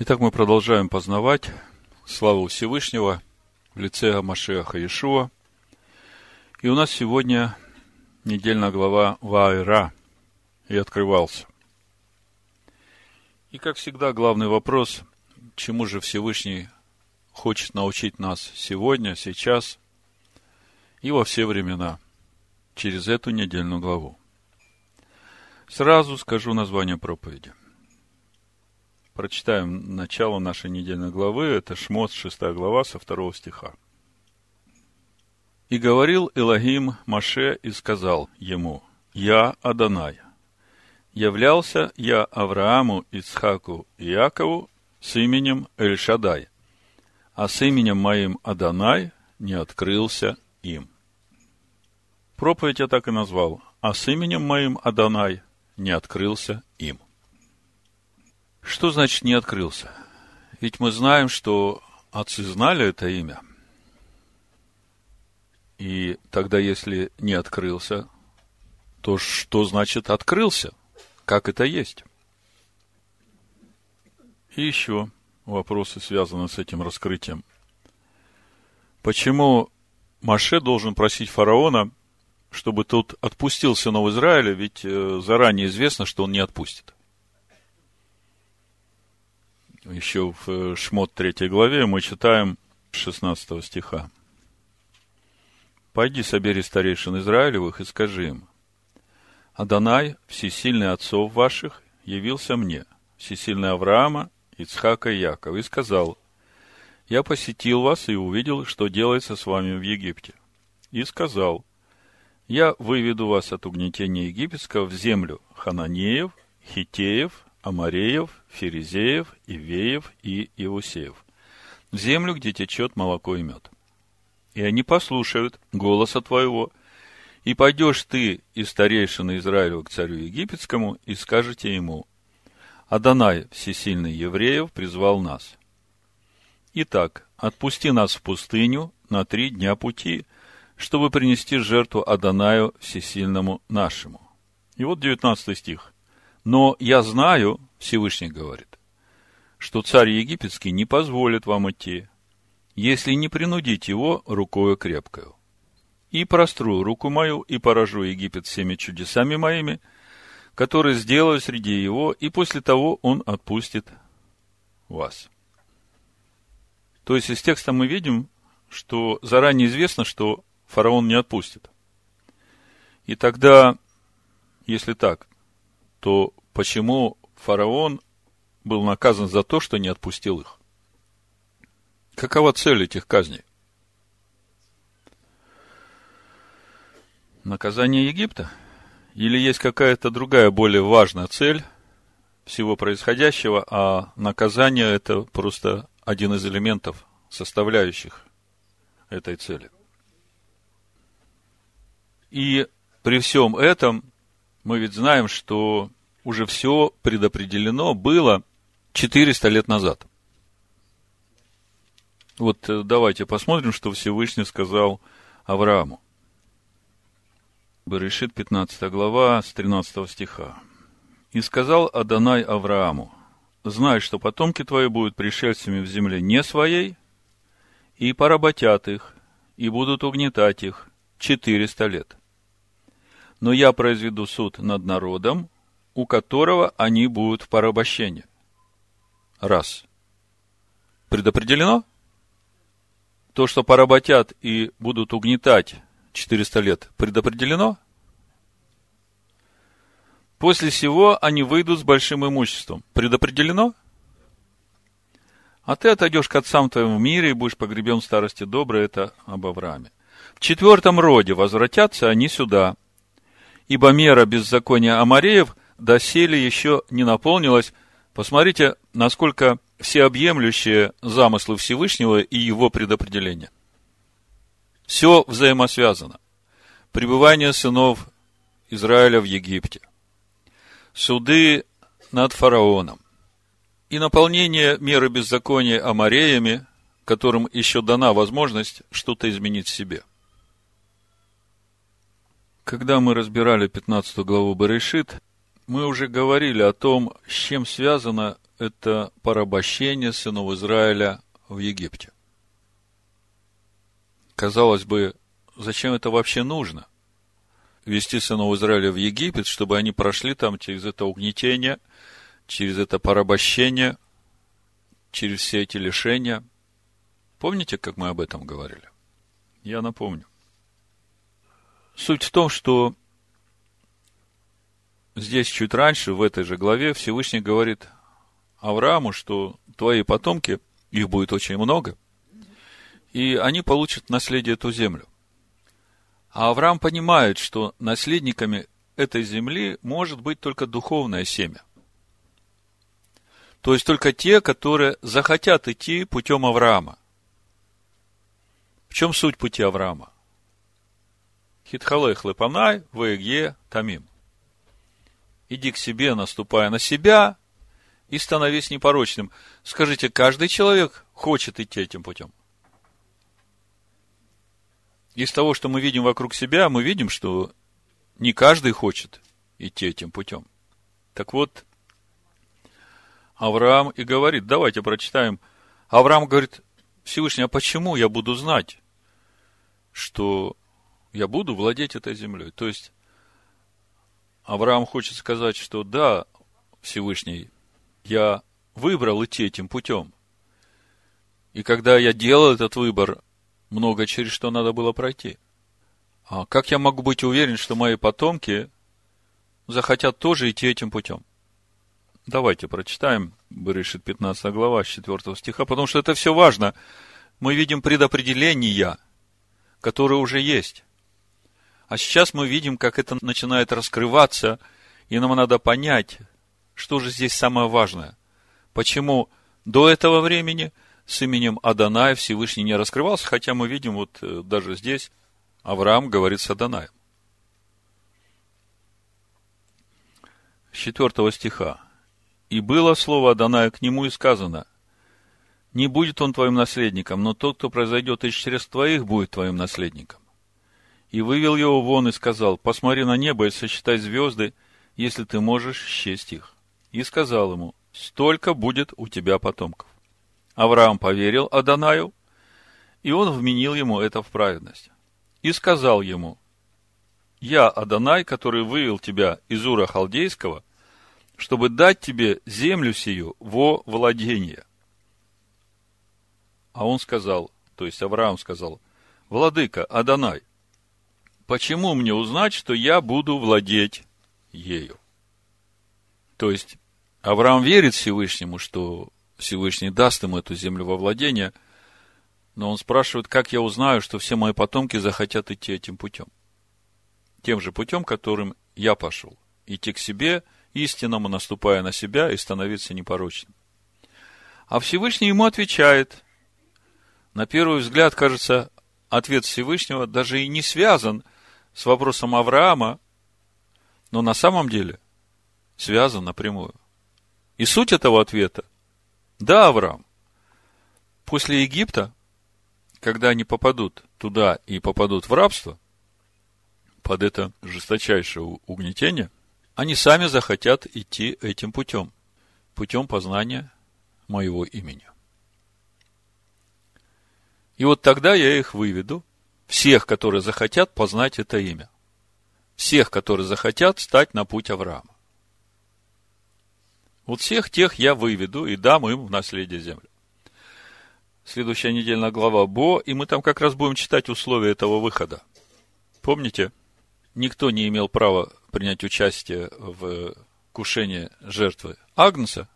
Итак, мы продолжаем познавать славу Всевышнего в лице Машеха Иешуа. И у нас сегодня недельная глава Вайра и открывался. И, как всегда, главный вопрос, чему же Всевышний хочет научить нас сегодня, сейчас и во все времена, через эту недельную главу. Сразу скажу название проповеди – Прочитаем начало нашей недельной главы. Это Шмот, 6 глава, со 2 стиха. «И говорил Элогим Маше и сказал ему, «Я Адонай, являлся я Аврааму, Ицхаку и Якову с именем Эльшадай, а с именем моим Адонай не открылся им». Проповедь я так и назвал, а с именем моим Адонай не открылся им. Что значит не открылся? Ведь мы знаем, что отцы знали это имя. И тогда, если не открылся, то что значит открылся? Как это есть? И еще вопросы связаны с этим раскрытием. Почему Маше должен просить фараона, чтобы тот отпустил сынов Израиля, ведь э, заранее известно, что он не отпустит еще в э, Шмот 3 главе мы читаем 16 стиха. «Пойди, собери старейшин Израилевых и скажи им, Адонай, всесильный отцов ваших, явился мне, всесильный Авраама, Ицхака и Якова, и сказал, «Я посетил вас и увидел, что делается с вами в Египте. И сказал, «Я выведу вас от угнетения египетского в землю Хананеев, Хитеев, Амареев, Ферезеев, Ивеев и Иусеев, в землю, где течет молоко и мед. И они послушают голоса твоего, и пойдешь ты из старейшины Израилева к царю египетскому, и скажете ему, Адонай, всесильный евреев, призвал нас. Итак, отпусти нас в пустыню на три дня пути, чтобы принести жертву Адонаю всесильному нашему. И вот 19 стих. Но я знаю, Всевышний говорит, что царь египетский не позволит вам идти, если не принудить его рукою крепкою. И простру руку мою, и поражу Египет всеми чудесами моими, которые сделаю среди его, и после того он отпустит вас. То есть из текста мы видим, что заранее известно, что фараон не отпустит. И тогда, если так, то почему фараон был наказан за то, что не отпустил их? Какова цель этих казней? Наказание Египта? Или есть какая-то другая, более важная цель всего происходящего, а наказание – это просто один из элементов, составляющих этой цели. И при всем этом мы ведь знаем, что уже все предопределено было 400 лет назад. Вот э, давайте посмотрим, что Всевышний сказал Аврааму. Берешит, 15 глава, с 13 стиха. «И сказал Адонай Аврааму, знай, что потомки твои будут пришельцами в земле не своей, и поработят их, и будут угнетать их четыреста лет. Но я произведу суд над народом, у которого они будут в порабощении. Раз. Предопределено? То, что поработят и будут угнетать 400 лет, предопределено? После всего они выйдут с большим имуществом. Предопределено? А ты отойдешь к отцам твоим в мире и будешь погребен в старости доброй. Это об Аврааме. В четвертом роде возвратятся они сюда. Ибо мера беззакония Амареев – доселе еще не наполнилась. Посмотрите, насколько всеобъемлющие замыслы Всевышнего и его предопределения. Все взаимосвязано. Пребывание сынов Израиля в Египте. Суды над фараоном. И наполнение меры беззакония амареями, которым еще дана возможность что-то изменить в себе. Когда мы разбирали 15 главу Барышит, Мы уже говорили о том, с чем связано это порабощение сынов Израиля в Египте. Казалось бы, зачем это вообще нужно? Вести сынов Израиля в Египет, чтобы они прошли там через это угнетение, через это порабощение, через все эти лишения. Помните, как мы об этом говорили? Я напомню. Суть в том, что здесь чуть раньше, в этой же главе, Всевышний говорит Аврааму, что твои потомки, их будет очень много, и они получат наследие эту землю. А Авраам понимает, что наследниками этой земли может быть только духовное семя. То есть только те, которые захотят идти путем Авраама. В чем суть пути Авраама? Хитхалех лепанай, тамим иди к себе, наступая на себя, и становись непорочным. Скажите, каждый человек хочет идти этим путем? Из того, что мы видим вокруг себя, мы видим, что не каждый хочет идти этим путем. Так вот, Авраам и говорит, давайте прочитаем. Авраам говорит, Всевышний, а почему я буду знать, что я буду владеть этой землей? То есть, Авраам хочет сказать, что да, Всевышний, я выбрал идти этим путем. И когда я делал этот выбор, много через что надо было пройти. А как я могу быть уверен, что мои потомки захотят тоже идти этим путем? Давайте прочитаем Берешит 15 глава 4 стиха, потому что это все важно. Мы видим предопределения, которые уже есть. А сейчас мы видим, как это начинает раскрываться, и нам надо понять, что же здесь самое важное. Почему до этого времени с именем Адонай Всевышний не раскрывался, хотя мы видим вот э, даже здесь Авраам говорит с Адонаем. С 4 стиха. «И было слово Адоная к нему, и сказано, не будет он твоим наследником, но тот, кто произойдет из чресл твоих, будет твоим наследником и вывел его вон и сказал, посмотри на небо и сосчитай звезды, если ты можешь счесть их. И сказал ему, столько будет у тебя потомков. Авраам поверил Адонаю, и он вменил ему это в праведность. И сказал ему, я Адонай, который вывел тебя из Ура Халдейского, чтобы дать тебе землю сию во владение. А он сказал, то есть Авраам сказал, Владыка, Адонай, почему мне узнать, что я буду владеть ею? То есть, Авраам верит Всевышнему, что Всевышний даст ему эту землю во владение, но он спрашивает, как я узнаю, что все мои потомки захотят идти этим путем? Тем же путем, которым я пошел. Идти к себе, истинному, наступая на себя и становиться непорочным. А Всевышний ему отвечает. На первый взгляд, кажется, ответ Всевышнего даже и не связан – с вопросом Авраама, но на самом деле связан напрямую. И суть этого ответа – да, Авраам, после Египта, когда они попадут туда и попадут в рабство, под это жесточайшее угнетение, они сами захотят идти этим путем, путем познания моего имени. И вот тогда я их выведу всех, которые захотят познать это имя. Всех, которые захотят стать на путь Авраама. Вот всех тех я выведу и дам им в наследие землю. Следующая недельная глава Бо, и мы там как раз будем читать условия этого выхода. Помните, никто не имел права принять участие в кушении жертвы Агнца,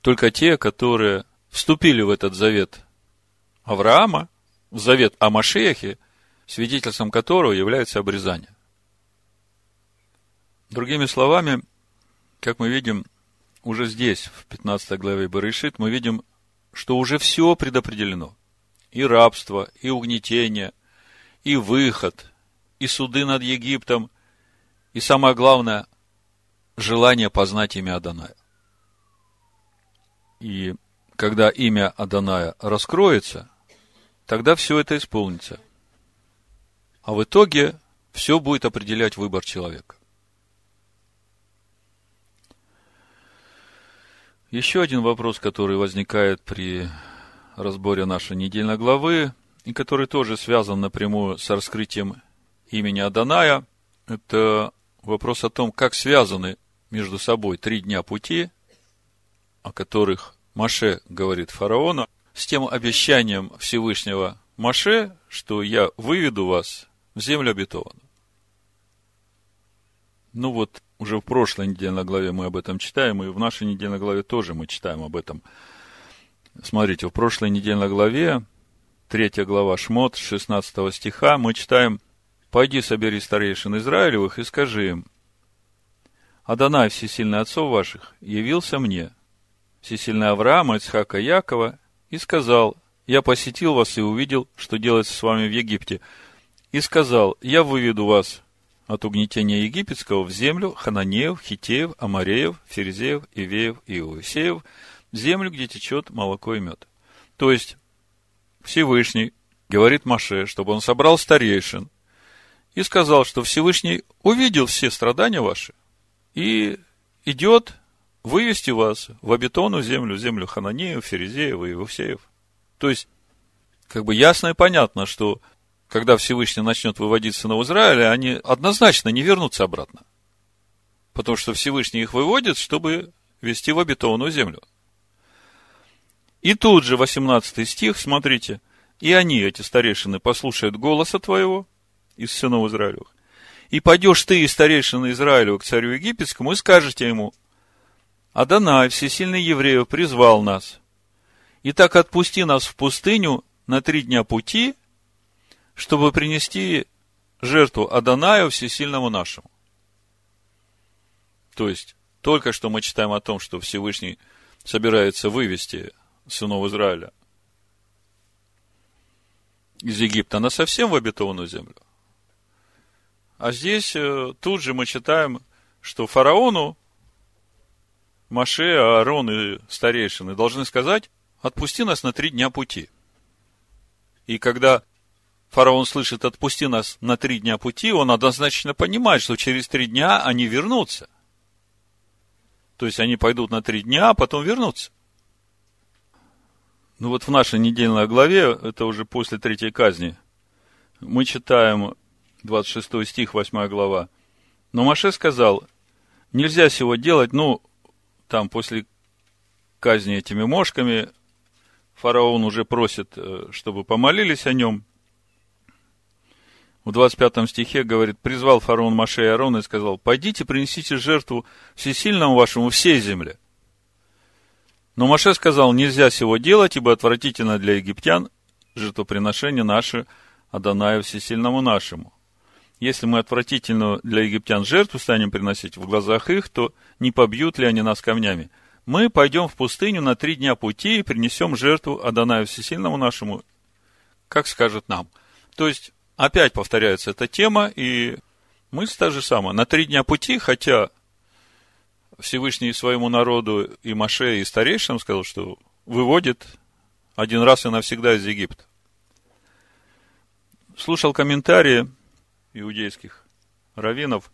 только те, которые вступили в этот завет Авраама завет о Машехе, свидетельством которого является обрезание. Другими словами, как мы видим уже здесь, в 15 главе Барышит, мы видим, что уже все предопределено. И рабство, и угнетение, и выход, и суды над Египтом, и самое главное, желание познать имя Аданая. И когда имя Аданая раскроется, тогда все это исполнится. А в итоге все будет определять выбор человека. Еще один вопрос, который возникает при разборе нашей недельной главы, и который тоже связан напрямую с раскрытием имени Аданая, это вопрос о том, как связаны между собой три дня пути, о которых Маше говорит фараону, с тем обещанием Всевышнего Маше, что я выведу вас в землю обетованную. Ну вот, уже в прошлой недельной главе мы об этом читаем, и в нашей недельной главе тоже мы читаем об этом. Смотрите, в прошлой недельной главе, третья глава Шмот, 16 стиха, мы читаем «Пойди, собери старейшин Израилевых и скажи им, Адонай, всесильный отцов ваших, явился мне, всесильный Авраама, Ицхака Якова, и сказал, я посетил вас и увидел, что делается с вами в Египте, и сказал, я выведу вас от угнетения египетского в землю Хананеев, Хитеев, Амареев, Ферзеев, Ивеев и Иосеев, землю, где течет молоко и мед. То есть, Всевышний говорит Маше, чтобы он собрал старейшин, и сказал, что Всевышний увидел все страдания ваши и идет вывести вас в обетонную землю, землю Хананеев, Ферезеев и Иосеев. То есть, как бы ясно и понятно, что когда Всевышний начнет выводить сынов Израиля, они однозначно не вернутся обратно. Потому что Всевышний их выводит, чтобы вести в обетованную землю. И тут же 18 стих, смотрите, и они, эти старейшины, послушают голоса твоего из сынов Израилевых. И пойдешь ты и старейшины Израилю к царю египетскому и скажете ему, Адонай, всесильный евреев, призвал нас. И так отпусти нас в пустыню на три дня пути, чтобы принести жертву Адонаю всесильному нашему. То есть, только что мы читаем о том, что Всевышний собирается вывести сынов Израиля из Египта на совсем в обетованную землю. А здесь э, тут же мы читаем, что фараону Маше, Аарон и старейшины должны сказать, отпусти нас на три дня пути. И когда фараон слышит, отпусти нас на три дня пути, он однозначно понимает, что через три дня они вернутся. То есть они пойдут на три дня, а потом вернутся. Ну вот в нашей недельной главе, это уже после третьей казни, мы читаем 26 стих, 8 глава. Но Маше сказал, нельзя всего делать, ну, там после казни этими мошками, фараон уже просит, э, чтобы помолились о нем в 25 стихе говорит, призвал фараон Маше и Аарона и сказал, пойдите, принесите жертву всесильному вашему всей земле. Но Маше сказал, нельзя всего делать, ибо отвратительно для египтян жертвоприношение наше Адонаю всесильному нашему. Если мы отвратительную для египтян жертву станем приносить в глазах их, то не побьют ли они нас камнями? Мы пойдем в пустыню на три дня пути и принесем жертву Адонаю всесильному нашему, как скажет нам. То есть, опять повторяется эта тема, и мысль та же самая. На три дня пути, хотя Всевышний своему народу и Маше, и старейшинам сказал, что выводит один раз и навсегда из Египта. Слушал комментарии иудейских раввинов,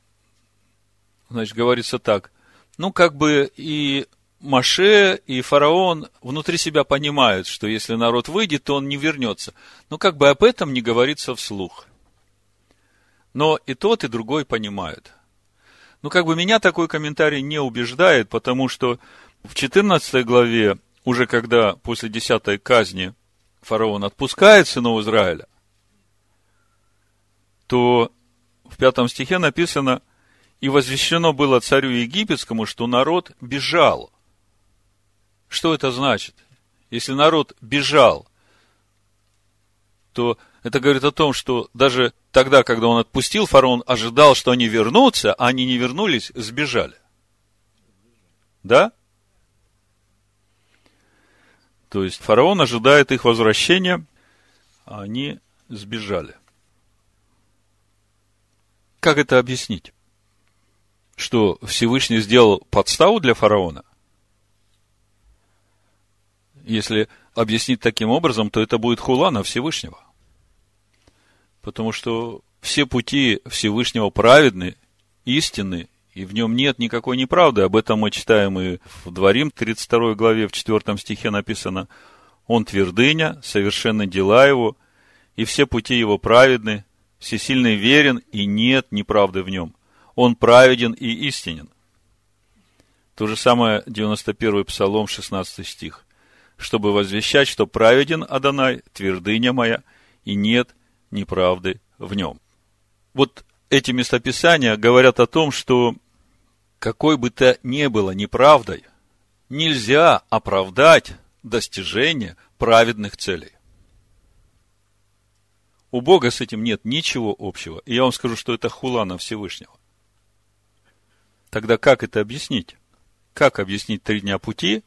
значит, говорится так. Ну, как бы и Маше и фараон внутри себя понимают, что если народ выйдет, то он не вернется. Но как бы об этом не говорится вслух. Но и тот, и другой понимают. Ну, как бы меня такой комментарий не убеждает, потому что в 14 главе, уже когда после 10 казни фараон отпускает сынов Израиля, то в пятом стихе написано, и возвещено было царю египетскому, что народ бежал – что это значит? Если народ бежал, то это говорит о том, что даже тогда, когда он отпустил, фараон ожидал, что они вернутся, а они не вернулись, сбежали. Да? То есть фараон ожидает их возвращения, а они сбежали. Как это объяснить? Что Всевышний сделал подставу для фараона? Если объяснить таким образом, то это будет хула на Всевышнего. Потому что все пути Всевышнего праведны, истинны и в нем нет никакой неправды. Об этом мы читаем и в Дворим, 32 главе, в 4 стихе написано, «Он твердыня, совершенны дела его, и все пути его праведны, всесильный верен, и нет неправды в нем. Он праведен и истинен». То же самое 91 Псалом, 16 стих. «Чтобы возвещать, что праведен Адонай, твердыня моя, и нет неправды в нем». Вот эти местописания говорят о том, что какой бы то ни было неправдой, нельзя оправдать достижение праведных целей. У Бога с этим нет ничего общего. И я вам скажу, что это хула на Всевышнего. Тогда как это объяснить? Как объяснить три дня пути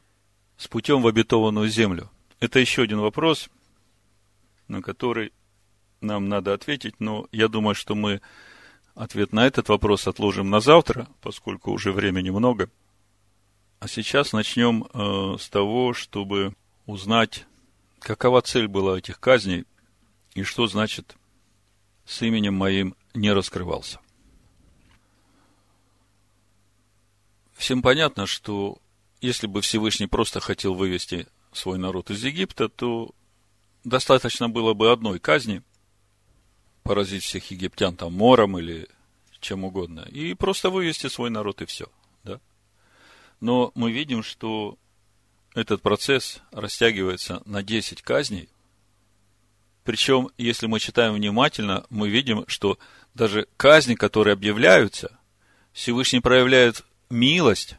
с путем в обетованную землю? Это еще один вопрос, на который нам надо ответить, но я думаю, что мы Ответ на этот вопрос отложим на завтра, поскольку уже времени много. А сейчас начнем э, с того, чтобы узнать, какова цель была этих казней и что значит с именем моим не раскрывался. Всем понятно, что если бы Всевышний просто хотел вывести свой народ из Египта, то достаточно было бы одной казни – поразить всех египтян там мором или чем угодно, и просто вывести свой народ и все. Да? Но мы видим, что этот процесс растягивается на 10 казней. Причем, если мы читаем внимательно, мы видим, что даже казни, которые объявляются, Всевышний проявляет милость,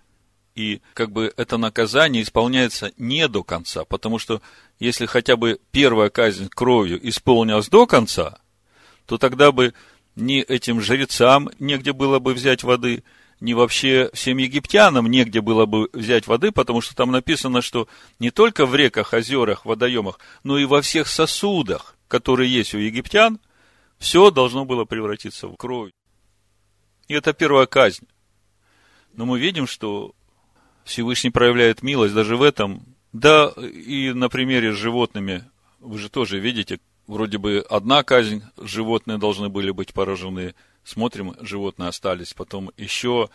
и как бы это наказание исполняется не до конца, потому что если хотя бы первая казнь кровью исполнилась до конца, то тогда бы ни этим жрецам негде было бы взять воды, ни вообще всем египтянам негде было бы взять воды, потому что там написано, что не только в реках, озерах, водоемах, но и во всех сосудах, которые есть у египтян, все должно было превратиться в кровь. И это первая казнь. Но мы видим, что Всевышний проявляет милость даже в этом. Да, и на примере с животными, вы же тоже видите, вроде бы одна казнь, животные должны были быть поражены. Смотрим, животные остались. Потом еще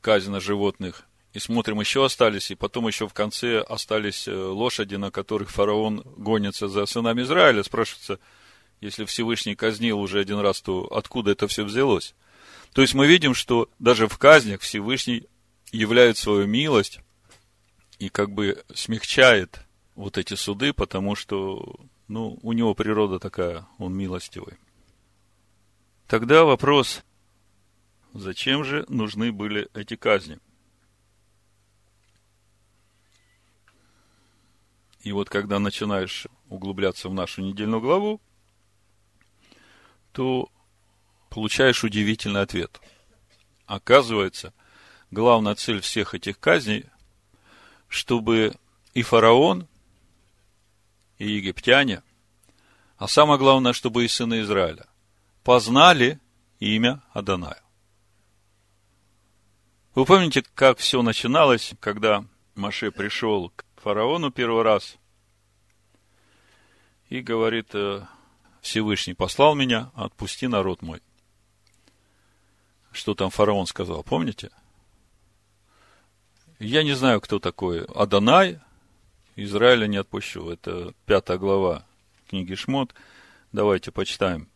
казнь на животных. И смотрим, еще остались. И потом еще в конце остались э, лошади, на которых фараон гонится за сынами Израиля. Спрашивается, если Всевышний казнил уже один раз, то откуда это все взялось? То есть мы видим, что даже в казнях Всевышний являет свою милость и как бы смягчает вот эти суды, потому что ну, у него природа такая, он милостивый. Тогда вопрос, зачем же нужны были эти казни? И вот когда начинаешь углубляться в нашу недельную главу, то получаешь удивительный ответ. Оказывается, главная цель всех этих казней, чтобы и фараон, и египтяне, а самое главное, чтобы и сыны Израиля познали имя Адоная. Вы помните, как все начиналось, когда Маше пришел к фараону первый раз и говорит, «Э, Всевышний послал меня, отпусти народ мой. Что там фараон сказал, помните? Я не знаю, кто такой Адонай, Израиля не отпущу. Это пятая глава книги Шмот. Давайте почитаем.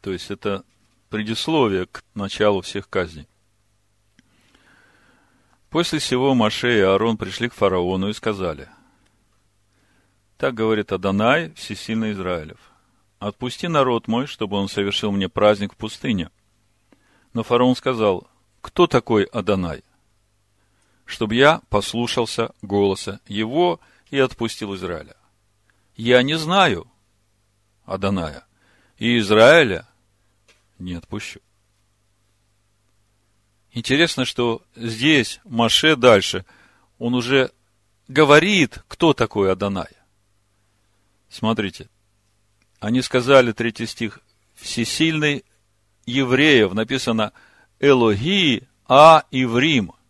То есть это предисловие к началу всех казней. После всего Маше и Аарон пришли к фараону и сказали, так говорит Адонай, всесильный Израилев, отпусти народ мой, чтобы он совершил мне праздник в пустыне. Но фараон сказал, кто такой Адонай? Чтобы я послушался голоса его и отпустил Израиля. Я не знаю Аданая, и Израиля не отпущу. Интересно, что здесь Маше дальше, он уже говорит, кто такой Адонай. Смотрите, они сказали, третий стих, всесильный евреев, написано Элоги А Иврим –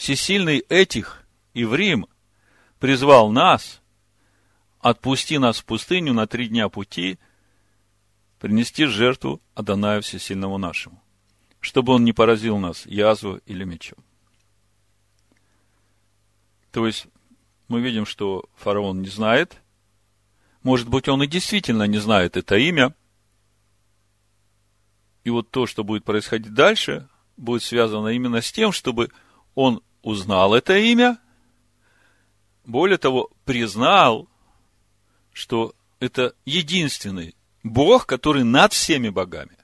всесильный этих и в Рим призвал нас, отпусти нас в пустыню на три дня пути, принести жертву Адонаю Всесильному нашему. чтобы он не поразил нас язву или мечом. То есть, мы видим, что фараон не знает. Может быть, он и действительно не знает это имя. И вот то, что будет происходить дальше, будет связано именно с тем, чтобы он узнал это имя, более того, признал, что это единственный Бог, который над всеми богами.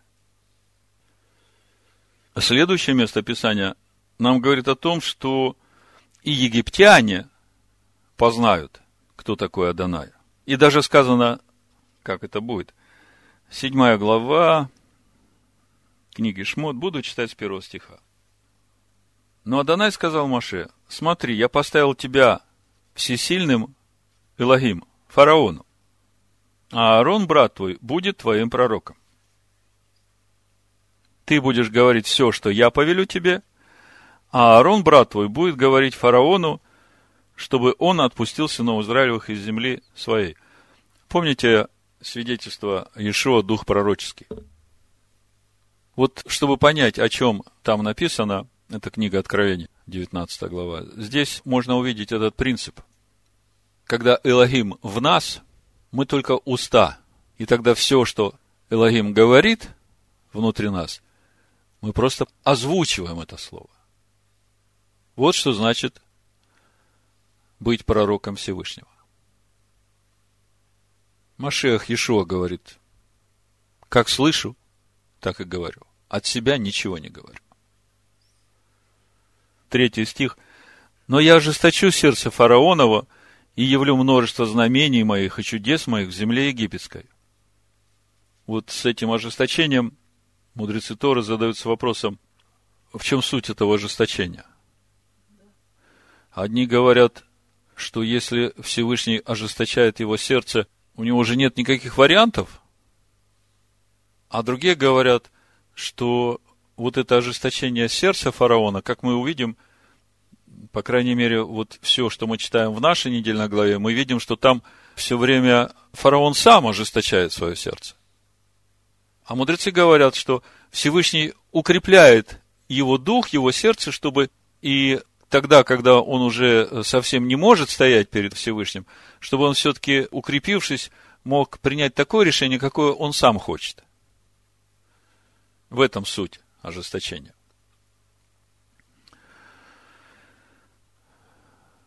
Следующее место Писания нам говорит о том, что и египтяне познают, кто такой Адонай. И даже сказано, как это будет. Седьмая глава книги Шмот, буду читать с первого стиха. Но Адонай сказал Маше, смотри, я поставил тебя всесильным Элогим, фараону, а Аарон, брат твой, будет твоим пророком. Ты будешь говорить все, что я повелю тебе, а Аарон, брат твой, будет говорить фараону, чтобы он отпустил сынов Израилевых из земли своей. Помните свидетельство Иешуа, дух пророческий? Вот, чтобы понять, о чем там написано, это книга Откровения, 19 глава, здесь можно увидеть этот принцип. Когда Элогим в нас, мы только уста. И тогда все, что Элогим говорит внутри нас, мы просто озвучиваем это слово. Вот что значит быть пророком Всевышнего. Машех Иешуа говорит, как слышу, так и говорю. От себя ничего не говорю. Третий стих. Но я ожесточу сердце фараонова и явлю множество знамений моих и чудес моих в земле египетской. Вот с этим ожесточением мудрецы Торы задаются вопросом, в чем суть этого ожесточения? Одни говорят, что если Всевышний ожесточает его сердце, у него уже нет никаких вариантов, а другие говорят, что вот это ожесточение сердца фараона, как мы увидим, по крайней мере, вот все, что мы читаем в нашей недельной главе, мы видим, что там все время фараон сам ожесточает свое сердце. А мудрецы говорят, что Всевышний укрепляет его дух, его сердце, чтобы и тогда, когда он уже совсем не может стоять перед Всевышним, чтобы он все-таки, укрепившись, мог принять такое решение, какое он сам хочет. В этом суть ожесточения.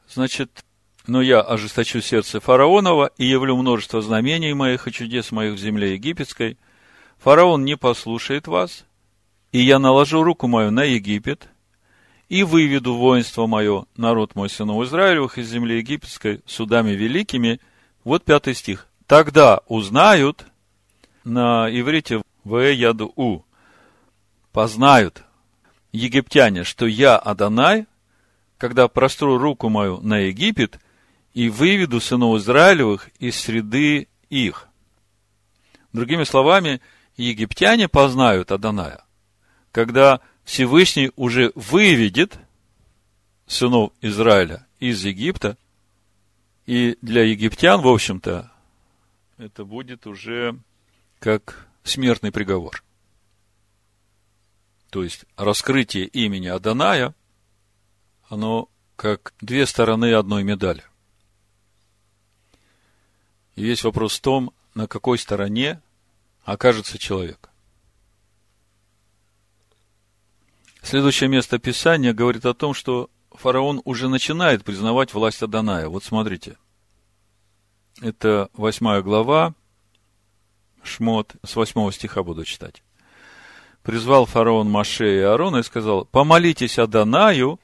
Значит, но я ожесточу сердце фараонова и явлю множество знамений моих и чудес моих в земле египетской. Фараон не послушает вас, и я наложу руку мою на Египет, и выведу воинство мое, народ мой сынов Израилевых из земли египетской, судами великими. Вот пятый стих. Тогда узнают, на иврите в яду у, познают египтяне, что я Адонай, когда простру руку мою на Египет и выведу сынов Израилевых из среды их. Другими словами, египтяне познают Аданая, когда Всевышний уже выведет сынов Израиля из Египта, и для египтян, в общем-то, это будет уже как смертный приговор. То есть раскрытие имени Аданая, оно как две стороны одной медали. И весь вопрос в том, на какой стороне окажется человек. Следующее место Писания говорит о том, что фараон уже начинает признавать власть Аданая. Вот смотрите. Это восьмая глава, Шмот, с восьмого стиха буду читать призвал фараон Маше и Аарона и сказал, помолитесь Адонаю,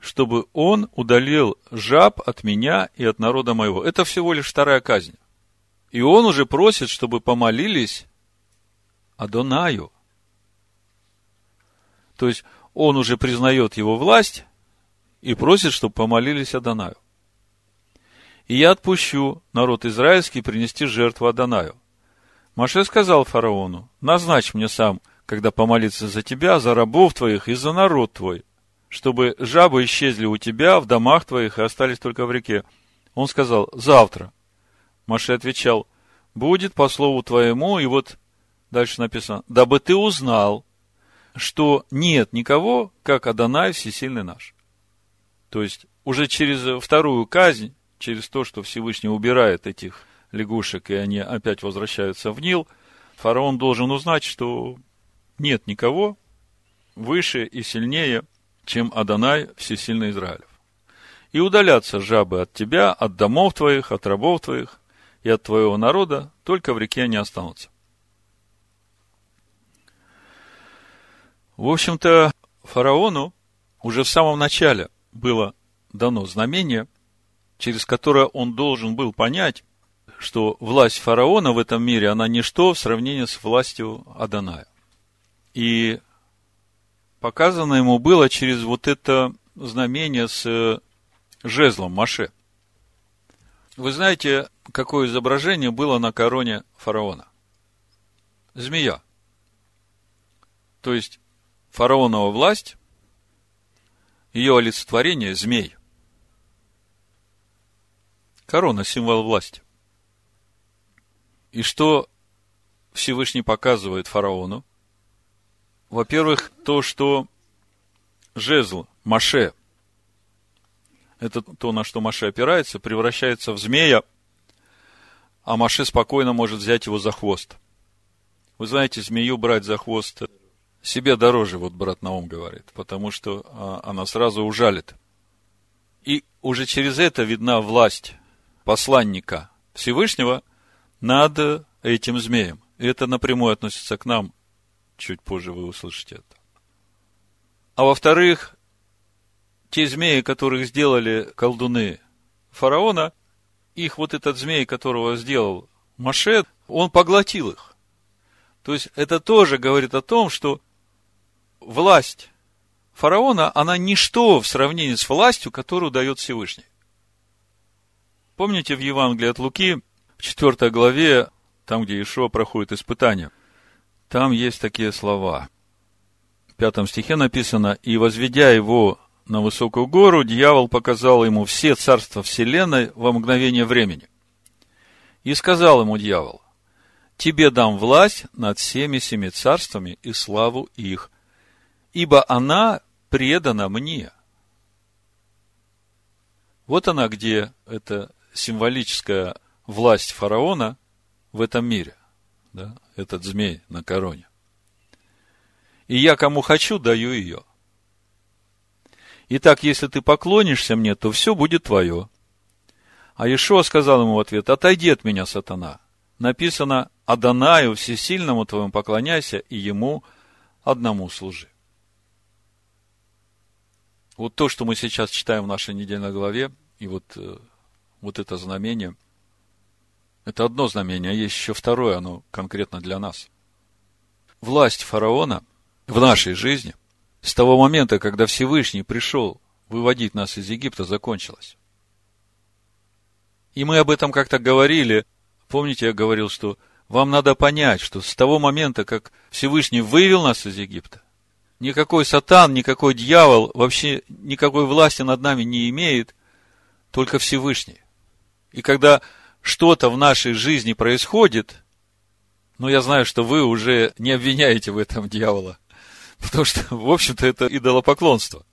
чтобы он удалил жаб от меня и от народа моего. Это всего лишь вторая казнь. И он уже просит, чтобы помолились Адонаю. То есть, он уже признает его власть и просит, чтобы помолились Адонаю. И я отпущу народ израильский принести жертву Адонаю. Маше сказал фараону, назначь мне сам когда помолиться за тебя, за рабов твоих и за народ твой, чтобы жабы исчезли у тебя в домах твоих и остались только в реке. Он сказал, завтра. Маше отвечал, будет по слову твоему, и вот дальше написано, дабы ты узнал, что нет никого, как Адонай Всесильный наш. То есть, уже через вторую казнь, через то, что Всевышний убирает этих лягушек, и они опять возвращаются в Нил, фараон должен узнать, что нет никого выше и сильнее, чем Адонай Всесильный Израилев. И удалятся жабы от тебя, от домов твоих, от рабов твоих и от твоего народа, только в реке они останутся. В общем-то, фараону уже в самом начале было дано знамение, через которое он должен был понять, что власть фараона в этом мире, она ничто в сравнении с властью Аданая. И показано ему было через вот это знамение с жезлом Маше. Вы знаете, какое изображение было на короне фараона? Змея. То есть, фараонова власть, ее олицетворение – змей. Корона – символ власти. И что Всевышний показывает фараону? Во-первых, то, что жезл, Маше, это то, на что Маше опирается, превращается в змея, а Маше спокойно может взять его за хвост. Вы знаете, змею брать за хвост себе дороже, вот брат Наум говорит, потому что а, она сразу ужалит. И уже через это видна власть посланника Всевышнего над этим змеем. И это напрямую относится к нам. Чуть позже вы услышите это. А во-вторых, те змеи, которых сделали колдуны фараона, их вот этот змей, которого сделал Маше, он поглотил их. То есть это тоже говорит о том, что власть фараона, она ничто в сравнении с властью, которую дает Всевышний. Помните в Евангелии от Луки, в 4 главе, там, где Ишуа проходит испытание, там есть такие слова. В пятом стихе написано, «И возведя его на высокую гору, дьявол показал ему все царства вселенной во мгновение времени. И сказал ему дьявол, тебе дам власть над всеми семи царствами и славу их, ибо она предана мне. Вот она где эта символическая власть фараона в этом мире. Да? Этот змей на короне. И я кому хочу, даю ее. Итак, если ты поклонишься мне, то все будет твое. А Ишуа сказал ему в ответ, отойди от меня, сатана. Написано, Адонаю всесильному твоему поклоняйся и ему одному служи. Вот то, что мы сейчас читаем в нашей недельной главе, и вот, э, вот это знамение, это одно знамение, а есть еще второе, оно конкретно для нас. Власть фараона в нашей жизни – с того момента, когда Всевышний пришел выводить нас из Египта, закончилась. И мы об этом как-то говорили. Помните, я говорил, что вам надо понять, что с того момента, как Всевышний вывел нас из Египта, никакой сатан, никакой дьявол вообще никакой власти над нами не имеет, только Всевышний. И когда что-то в нашей жизни происходит, ну, я знаю, что вы уже не обвиняете в этом дьявола – Потому что, в общем-то, это идолопоклонство.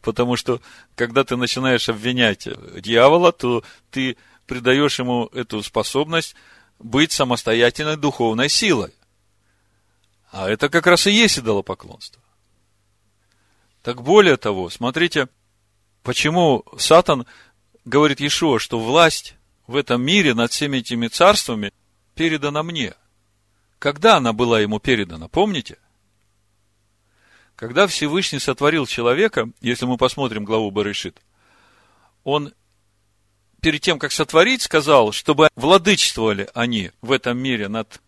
Потому что, когда ты начинаешь обвинять дьявола, то ты придаешь ему эту способность быть самостоятельной духовной силой. А это как раз и есть идолопоклонство. Так более того, смотрите, почему Сатан говорит Иешуа, что власть в этом мире над всеми этими царствами передана мне. Когда она была ему передана, помните? Когда Всевышний сотворил человека, если мы посмотрим главу Барышит, он перед тем, как сотворить, сказал, чтобы владычествовали они в этом мире над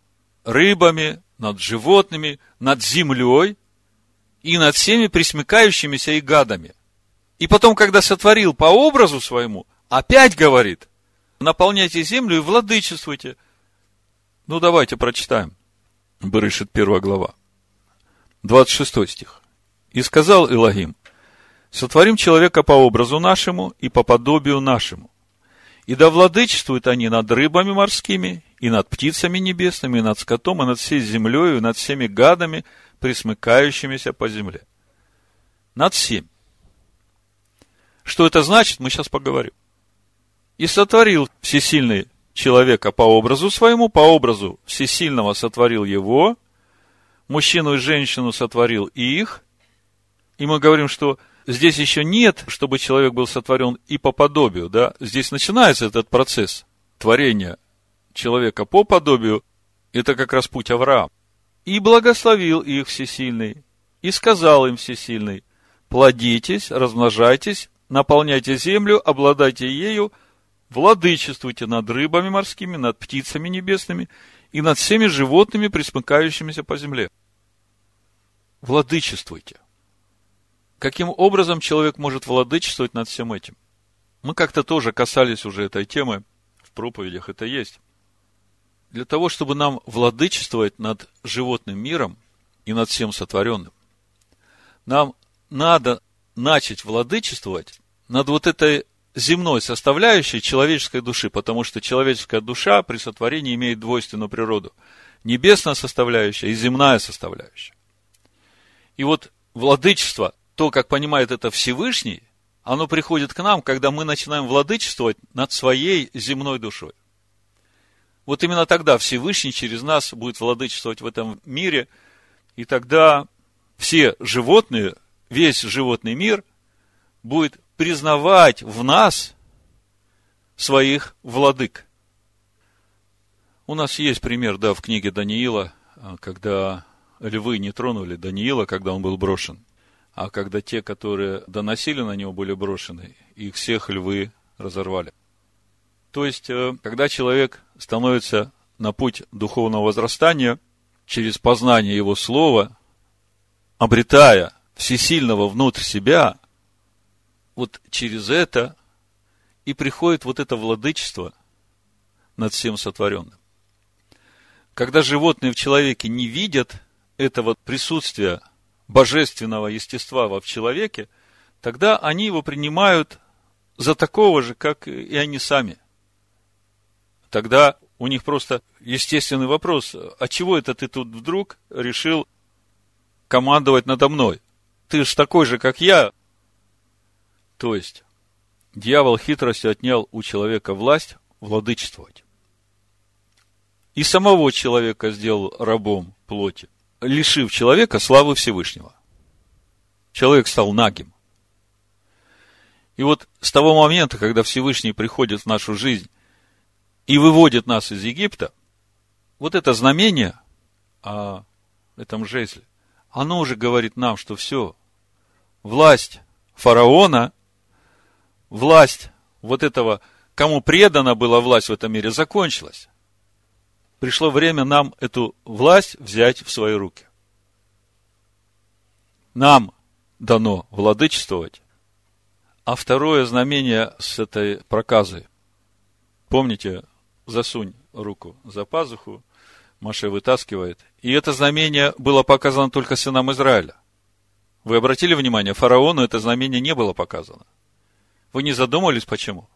рыбами, над животными, над землей и над всеми присмыкающимися и гадами. И потом, когда сотворил по образу своему, опять говорит, наполняйте землю и владычествуйте. Ну, давайте прочитаем. Барышит, первая глава. 26 стих. И сказал Илогим, сотворим человека по образу нашему и по подобию нашему. И да владычествуют они над рыбами морскими, и над птицами небесными, и над скотом, и над всей землей, и над всеми гадами, присмыкающимися по земле. Над всеми. Что это значит, мы сейчас поговорим. И сотворил всесильный человека по образу своему, по образу всесильного сотворил его, мужчину и женщину сотворил их. И мы говорим, что здесь еще нет, чтобы человек был сотворен и по подобию, да? Здесь начинается этот процесс творения человека по подобию. Это как раз путь Авраама. И благословил их всесильный, и сказал им всесильный, плодитесь, размножайтесь, наполняйте землю, обладайте ею, владычествуйте над рыбами морскими, над птицами небесными и над всеми животными, присмыкающимися по земле. Владычествуйте. Каким образом человек может владычествовать над всем этим? Мы как-то тоже касались уже этой темы, в проповедях это есть. Для того, чтобы нам владычествовать над животным миром и над всем сотворенным, нам надо начать владычествовать над вот этой земной составляющей человеческой души, потому что человеческая душа при сотворении имеет двойственную природу. Небесная составляющая и земная составляющая. И вот владычество, то, как понимает это Всевышний, оно приходит к нам, когда мы начинаем владычествовать над своей земной душой. Вот именно тогда Всевышний через нас будет владычествовать в этом мире, и тогда все животные, весь животный мир будет признавать в нас своих владык. У нас есть пример, да, в книге Даниила, а, когда львы не тронули Даниила, когда он был брошен, а когда те, которые доносили на него, были брошены, их всех львы разорвали. То есть, э, когда человек становится на путь духовного возрастания, через познание его слова, обретая всесильного внутрь себя, вот через это и приходит вот это владычество над всем сотворенным. Когда животные в человеке не видят этого присутствия божественного естества во в человеке, тогда они его принимают за такого же, как и они сами. Тогда у них просто естественный вопрос, а чего это ты тут вдруг решил командовать надо мной? Ты же такой же, как я, то есть, дьявол хитростью отнял у человека власть владычествовать. И самого человека сделал рабом плоти, лишив человека славы Всевышнего. Человек стал нагим. И вот с того момента, когда Всевышний приходит в нашу жизнь и выводит нас из Египта, вот это знамение о этом жезле, оно уже говорит нам, что все, власть фараона – власть вот этого, кому предана была власть в этом мире, закончилась. Пришло время нам эту власть взять в свои руки. Нам дано владычествовать. А второе знамение с этой проказой. Помните, засунь руку за пазуху, Маше вытаскивает. И это знамение было показано только сынам Израиля. Вы обратили внимание, фараону это знамение не было показано. Вы не задумывались, почему?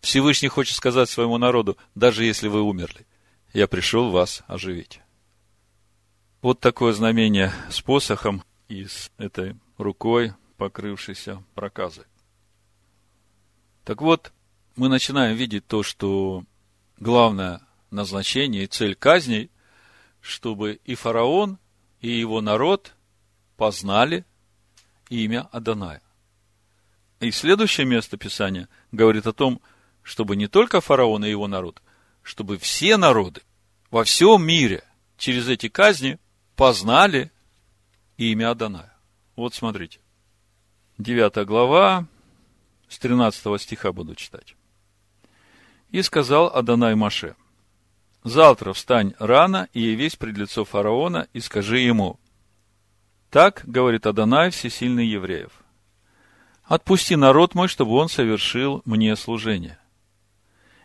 Всевышний хочет сказать своему народу, даже если вы умерли, я пришел вас оживить. Вот такое знамение с посохом и с этой рукой, покрывшейся проказой. Так вот, мы начинаем видеть то, что главное назначение и цель казней, чтобы и фараон, и его народ познали имя Аданая. И следующее место Писания говорит о том, чтобы не только фараон и его народ, чтобы все народы во всем мире через эти казни познали имя Аданая. Вот смотрите. 9 глава, с 13 стиха буду читать. И сказал Адонай Маше, завтра встань рано и явись пред лицо фараона и скажи ему, так говорит Адонай всесильный евреев – Отпусти народ мой, чтобы он совершил мне служение.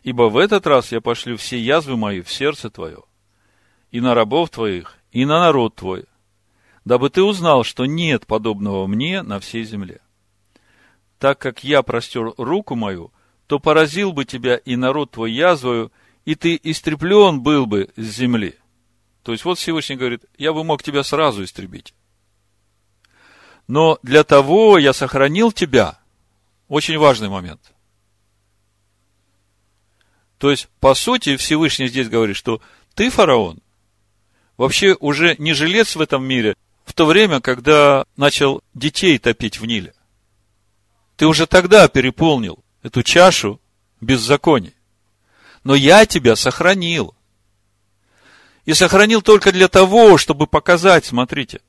Ибо в этот раз я пошлю все язвы мои в сердце твое, и на рабов твоих, и на народ твой, дабы ты узнал, что нет подобного мне на всей земле. Так как я простер руку мою, то поразил бы тебя и народ твой язвою, и ты истреплен был бы с земли. То есть вот Всевышний говорит, я бы мог тебя сразу истребить. Но для того я сохранил тебя. Очень важный момент. То есть, по сути, Всевышний здесь говорит, что ты, фараон, вообще уже не жилец в этом мире в то время, когда начал детей топить в Ниле. Ты уже тогда переполнил эту чашу беззаконий. Но я тебя сохранил. И сохранил только для того, чтобы показать, смотрите,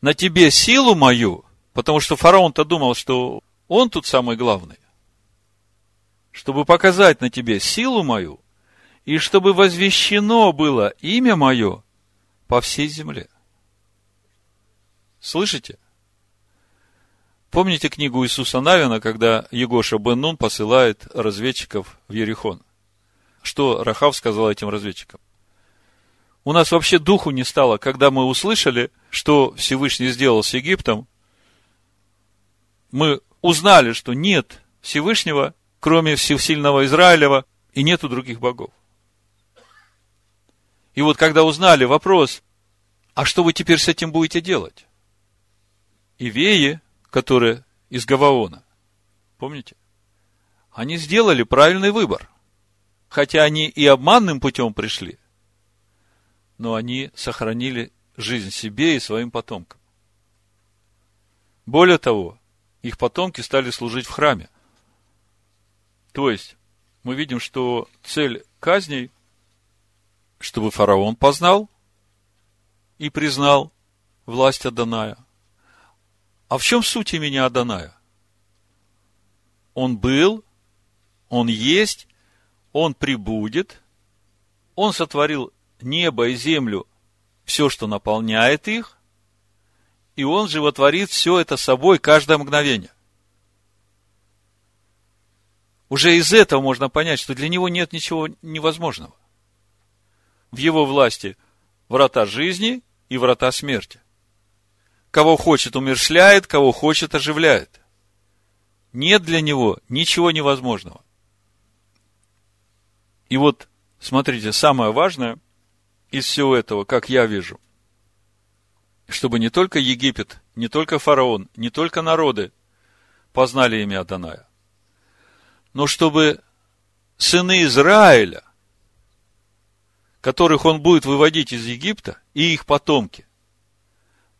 на тебе силу мою, потому что фараон-то думал, что он тут самый главный, чтобы показать на тебе силу мою, и чтобы возвещено было имя мое по всей земле. Слышите? Помните книгу Иисуса Навина, когда Егоша бен Нун посылает разведчиков в Ерихон? Что Рахав сказал этим разведчикам? У нас вообще духу не стало, когда мы услышали, что Всевышний сделал с Египтом. Мы узнали, что нет Всевышнего, кроме всесильного Израилева, и нету других богов. И вот когда узнали вопрос, а что вы теперь с этим будете делать? Ивеи, которые из Гаваона, помните? Они сделали правильный выбор. Хотя они и обманным путем пришли, но они сохранили жизнь себе и своим потомкам. Более того, их потомки стали служить в храме. То есть, мы видим, что цель казней, чтобы фараон познал и признал власть Аданая. А в чем суть имени Аданая? Он был, он есть, он прибудет, он сотворил небо и землю, все, что наполняет их, и он животворит все это собой каждое мгновение. Уже из этого можно понять, что для него нет ничего невозможного. В его власти врата жизни и врата смерти. Кого хочет, умершляет, кого хочет, оживляет. Нет для него ничего невозможного. И вот, смотрите, самое важное из всего этого, как я вижу, чтобы не только Египет, не только фараон, не только народы познали имя Адоная, но чтобы сыны Израиля, которых он будет выводить из Египта, и их потомки,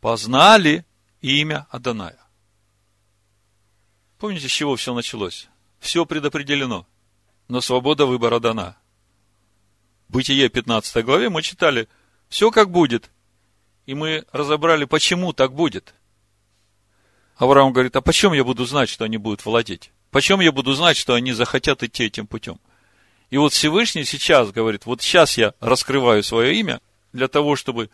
познали имя Адоная. Помните, с чего все началось? Все предопределено, но свобода выбора дана. Бытие 15 главе мы читали, все как будет. И мы разобрали, почему так будет. Авраам говорит, а почем я буду знать, что они будут владеть? Почем я буду знать, что они захотят идти этим путем? И вот Всевышний сейчас говорит, вот сейчас я раскрываю свое имя для того, чтобы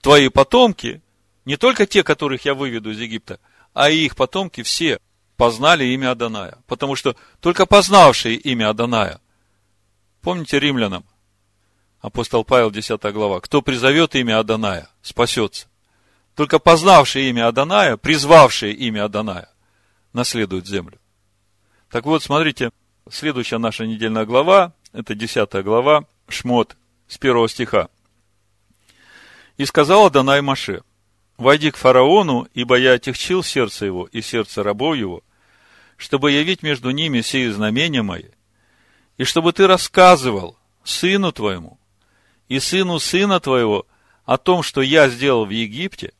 твои потомки, не только те, которых я выведу из Египта, а и их потомки все познали имя Аданая. Потому что только познавшие имя Аданая, помните римлянам, Апостол Павел, 10 глава. Кто призовет имя Аданая, спасется. Только познавший имя Аданая, призвавший имя Аданая, наследует землю. Так вот, смотрите, следующая наша недельная глава, это 10 глава, Шмот, с первого стиха. «И сказал Аданай Маше, «Войди к фараону, ибо я отягчил сердце его и сердце рабов его, чтобы явить между ними сие знамения мои, и чтобы ты рассказывал сыну твоему, и сыну сына твоего о том, что я сделал в Египте,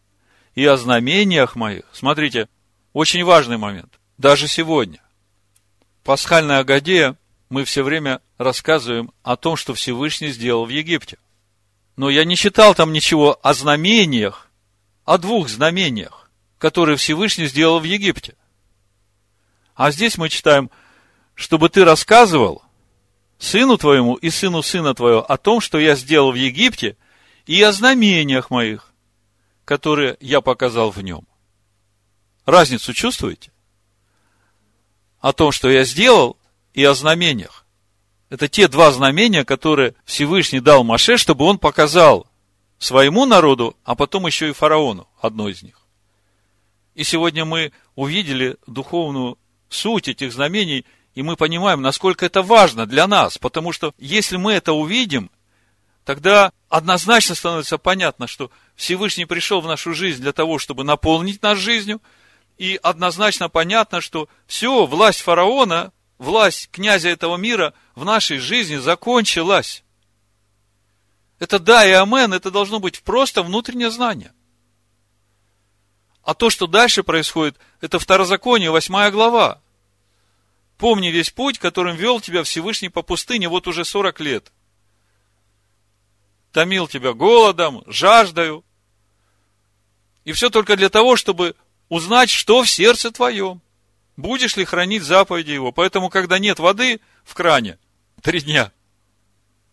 и о знамениях моих. Смотрите, очень важный момент. Даже сегодня. Пасхальная Агадея мы все время рассказываем о том, что Всевышний сделал в Египте. Но я не читал там ничего о знамениях, о двух знамениях, которые Всевышний сделал в Египте. А здесь мы читаем, чтобы ты рассказывал сыну твоему и сыну сына твоего о том, что я сделал в Египте, и о знамениях моих, которые я показал в нем. Разницу чувствуете? О том, что я сделал, и о знамениях. Это те два знамения, которые Всевышний дал Маше, чтобы он показал своему народу, а потом еще и фараону, одно из них. И сегодня мы увидели духовную суть этих знамений – и мы понимаем, насколько это важно для нас, потому что если мы это увидим, тогда однозначно становится понятно, что Всевышний пришел в нашу жизнь для того, чтобы наполнить нас жизнью, и однозначно понятно, что все, власть фараона, власть князя этого мира в нашей жизни закончилась. Это да и амен, это должно быть просто внутреннее знание. А то, что дальше происходит, это второзаконие, восьмая глава. Помни весь путь, которым вел тебя Всевышний по пустыне вот уже 40 лет. Томил тебя голодом, жаждою. И все только для того, чтобы узнать, что в сердце твоем. Будешь ли хранить заповеди его. Поэтому, когда нет воды в кране, три дня,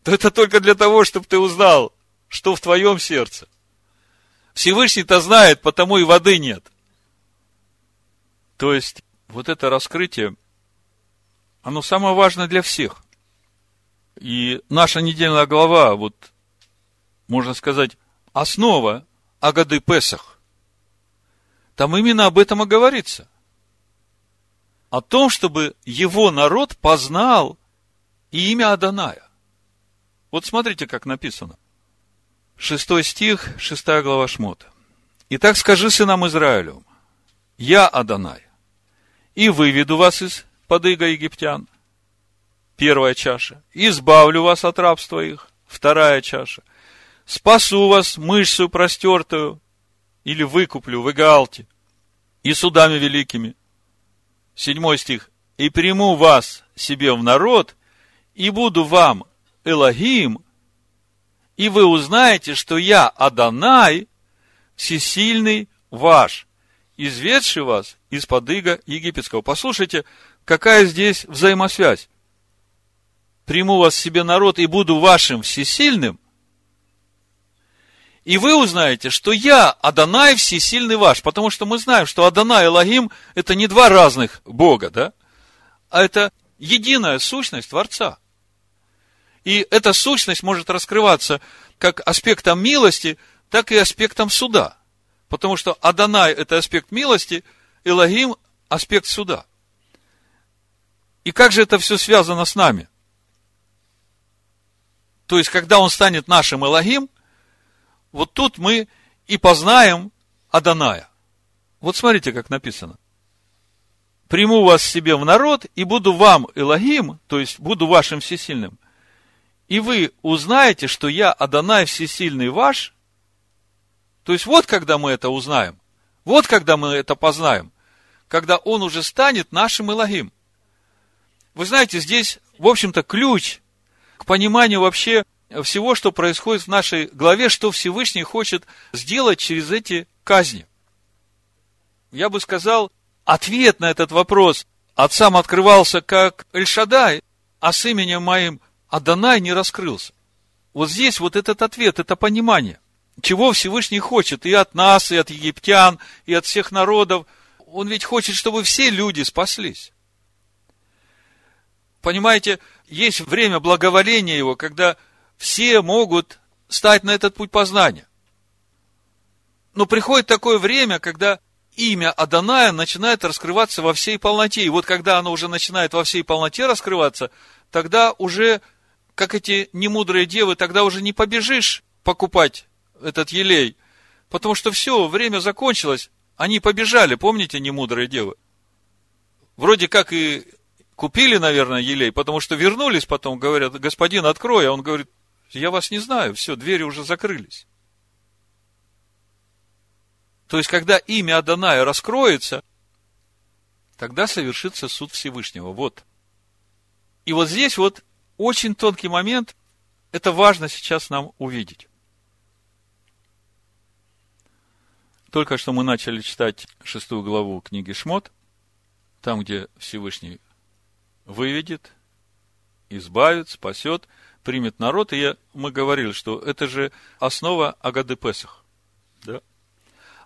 то это только для того, чтобы ты узнал, что в твоем сердце. Всевышний-то знает, потому и воды нет. То есть, вот это раскрытие, оно самое важное для всех. И наша недельная глава, вот, можно сказать, основа Агады Песах. Там именно об этом и говорится. О том, чтобы его народ познал имя Аданая. Вот смотрите, как написано. Шестой стих, шестая глава Шмота. «Итак скажи сынам Израилю, я Адонай, и выведу вас из подыга египтян». Первая чаша. «Избавлю вас от рабства их». Вторая чаша. «Спасу вас мышцу простертую» или «выкуплю» в Игалте и судами великими. Седьмой стих. «И приму вас себе в народ, и буду вам Элогим, и вы узнаете, что я Адонай, всесильный ваш, изведший вас из-под ига египетского. Послушайте, какая здесь взаимосвязь. Приму вас себе народ и буду вашим всесильным, и вы узнаете, что я Адонай всесильный ваш, потому что мы знаем, что Адонай и Лагим – это не два разных Бога, да? А это единая сущность Творца – и эта сущность может раскрываться как аспектом милости, так и аспектом суда. Потому что Адонай – это аспект милости, Элогим – аспект суда. И как же это все связано с нами? То есть, когда он станет нашим Элогим, вот тут мы и познаем Аданая. Вот смотрите, как написано. Приму вас себе в народ и буду вам Элогим, то есть буду вашим всесильным, и вы узнаете, что я Адонай Всесильный ваш, то есть вот когда мы это узнаем, вот когда мы это познаем, когда он уже станет нашим Илогим. Вы знаете, здесь, в общем-то, ключ к пониманию вообще всего, что происходит в нашей главе, что Всевышний хочет сделать через эти казни. Я бы сказал, ответ на этот вопрос отцам открывался как Эльшадай, а с именем моим Адонай не раскрылся. Вот здесь вот этот ответ, это понимание, чего Всевышний хочет и от нас, и от египтян, и от всех народов. Он ведь хочет, чтобы все люди спаслись. Понимаете, есть время благоволения его, когда все могут стать на этот путь познания. Но приходит такое время, когда имя Аданая начинает раскрываться во всей полноте. И вот когда оно уже начинает во всей полноте раскрываться, тогда уже как эти немудрые девы, тогда уже не побежишь покупать этот елей, потому что все, время закончилось, они побежали, помните, немудрые девы? Вроде как и купили, наверное, елей, потому что вернулись потом, говорят, господин, открой, а он говорит, я вас не знаю, все, двери уже закрылись. То есть, когда имя Аданая раскроется, тогда совершится суд Всевышнего. Вот. И вот здесь вот очень тонкий момент, это важно сейчас нам увидеть. Только что мы начали читать шестую главу книги Шмот, там, где Всевышний выведет, избавит, спасет, примет народ. И я, мы говорили, что это же основа Агады Песах. Да?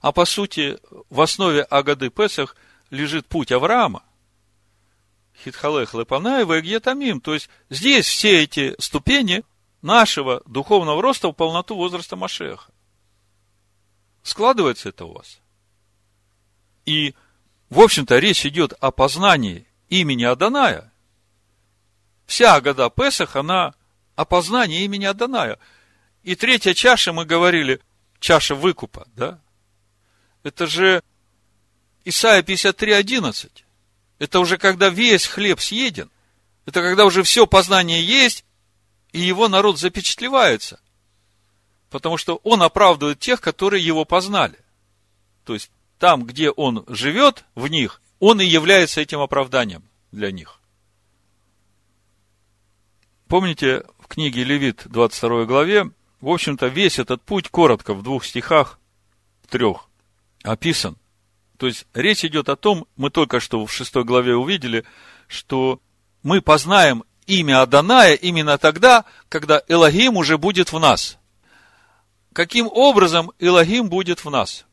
А по сути, в основе Агады Песах лежит путь Авраама, Хитхалех Лепанаева и Гьетамим. То есть, здесь все эти ступени нашего духовного роста в полноту возраста Машеха. Складывается это у вас? И, в общем-то, речь идет о познании имени Аданая. Вся года Песах, она о познании имени Аданая. И третья чаша, мы говорили, чаша выкупа, да? Это же Исайя 53, 11. Это уже когда весь хлеб съеден. Это когда уже все познание есть, и его народ запечатлевается. Потому что он оправдывает тех, которые его познали. То есть, там, где он живет в них, он и является этим оправданием для них. Помните, в книге Левит, 22 главе, в общем-то, весь этот путь коротко в двух стихах, в трех, описан. То есть, речь идет о том, мы только что в шестой главе увидели, что мы познаем имя Аданая именно тогда, когда Элогим уже будет в нас. Каким образом Элогим будет в нас?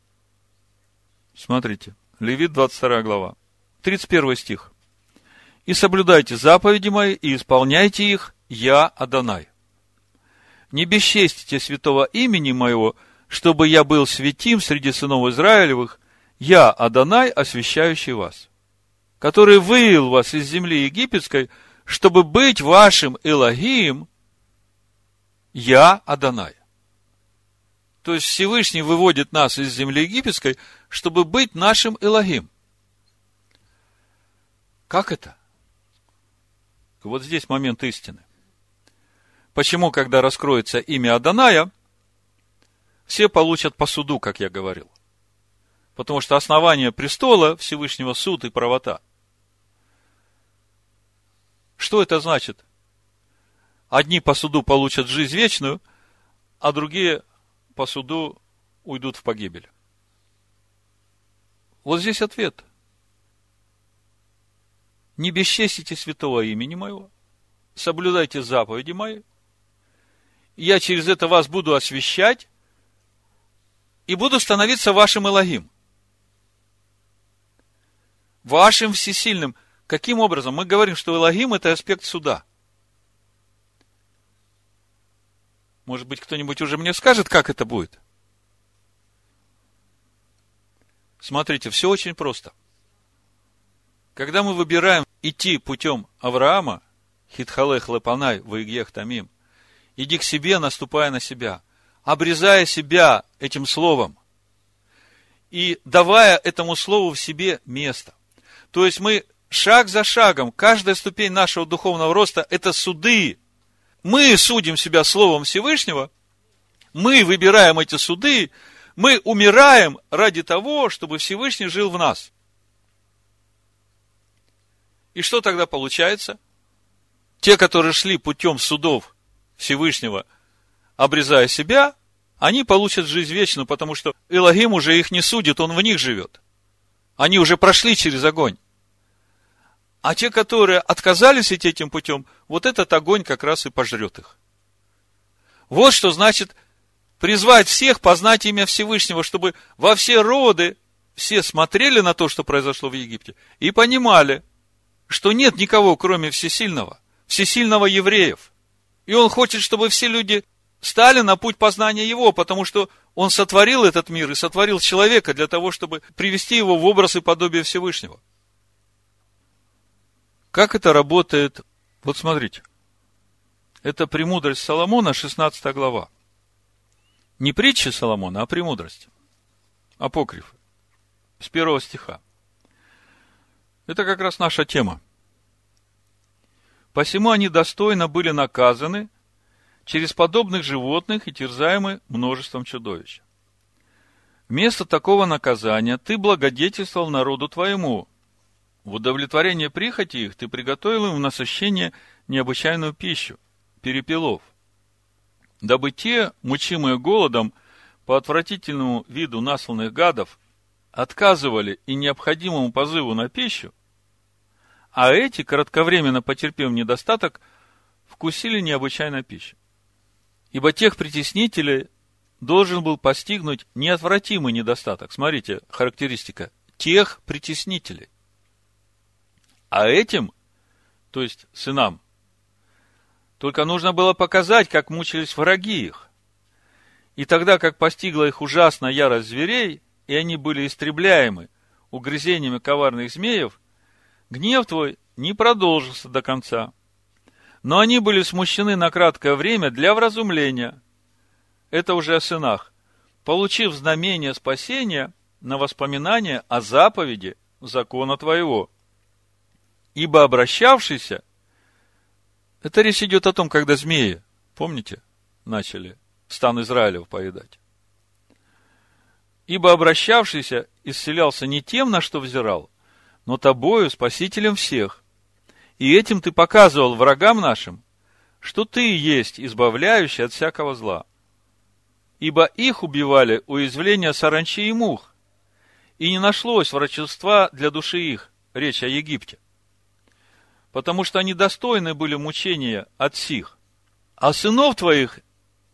Смотрите, Левит 22 глава, 31 стих. «И соблюдайте заповеди мои, и исполняйте их, я Адонай. Не бесчестите святого имени моего, чтобы я был святим среди сынов Израилевых, я Адонай, освящающий вас, который вывел вас из земли египетской, чтобы быть вашим Элогием, я Адонай. То есть Всевышний выводит нас из земли египетской, чтобы быть нашим Элогим. Как это? Вот здесь момент истины. Почему, когда раскроется имя Аданая, все получат по суду, как я говорил? Потому что основание престола Всевышнего суд и правота. Что это значит? Одни по суду получат жизнь вечную, а другие по суду уйдут в погибель. Вот здесь ответ. Не бесчестите святого имени моего, соблюдайте заповеди мои, я через это вас буду освещать и буду становиться вашим Элогим. Вашим всесильным. Каким образом? Мы говорим, что Элогим – это аспект суда. Может быть, кто-нибудь уже мне скажет, как это будет? Смотрите, все очень просто. Когда мы выбираем идти путем Авраама, Хитхалех Лепанай, Ваигех Тамим, иди к себе, наступая на себя, обрезая себя этим словом и давая этому слову в себе место. То есть мы шаг за шагом, каждая ступень нашего духовного роста – это суды. Мы судим себя словом Всевышнего, мы выбираем эти суды, мы умираем ради того, чтобы Всевышний жил в нас. И что тогда получается? Те, которые шли путем судов Всевышнего, обрезая себя, они получат жизнь вечную, потому что Элогим уже их не судит, он в них живет. Они уже прошли через огонь. А те, которые отказались идти этим путем, вот этот огонь как раз и пожрет их. Вот что значит призвать всех познать имя Всевышнего, чтобы во все роды все смотрели на то, что произошло в Египте, и понимали, что нет никого, кроме Всесильного, Всесильного евреев – и он хочет, чтобы все люди стали на путь познания его, потому что он сотворил этот мир и сотворил человека для того, чтобы привести его в образ и подобие Всевышнего. Как это работает? Вот смотрите. Это премудрость Соломона, 16 глава. Не притчи Соломона, а премудрость. Апокриф. С первого стиха. Это как раз наша тема. Посему они достойно были наказаны через подобных животных и терзаемы множеством чудовищ. Вместо такого наказания ты благодетельствовал народу твоему. В удовлетворение прихоти их ты приготовил им в насыщение необычайную пищу, перепелов, дабы те, мучимые голодом по отвратительному виду насланных гадов, отказывали и необходимому позыву на пищу, а эти, кратковременно потерпев недостаток, вкусили необычайно пищу. Ибо тех притеснителей должен был постигнуть неотвратимый недостаток. Смотрите, характеристика. Тех притеснителей. А этим, то есть сынам, только нужно было показать, как мучились враги их. И тогда, как постигла их ужасная ярость зверей, и они были истребляемы угрызениями коварных змеев – гнев твой не продолжился до конца. Но они были смущены на краткое время для вразумления, это уже о сынах, получив знамение спасения на воспоминание о заповеди закона твоего. Ибо обращавшийся, это речь идет о том, когда змеи, помните, начали стан Израилев поедать. Ибо обращавшийся исцелялся не тем, на что взирал, но тобою, спасителем всех. И этим ты показывал врагам нашим, что ты есть избавляющий от всякого зла. Ибо их убивали уязвления саранчи и мух, и не нашлось врачества для души их, речь о Египте. Потому что они достойны были мучения от сих. А сынов твоих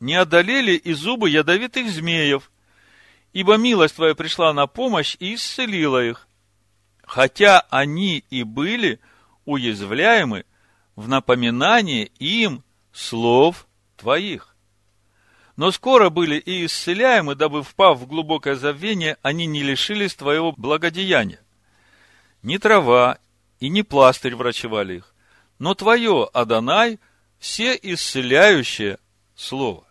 не одолели и зубы ядовитых змеев, ибо милость твоя пришла на помощь и исцелила их, хотя они и были уязвляемы в напоминание им слов твоих. Но скоро были и исцеляемы, дабы, впав в глубокое забвение, они не лишились твоего благодеяния. Ни трава и ни пластырь врачевали их, но твое, Адонай, все исцеляющее слово.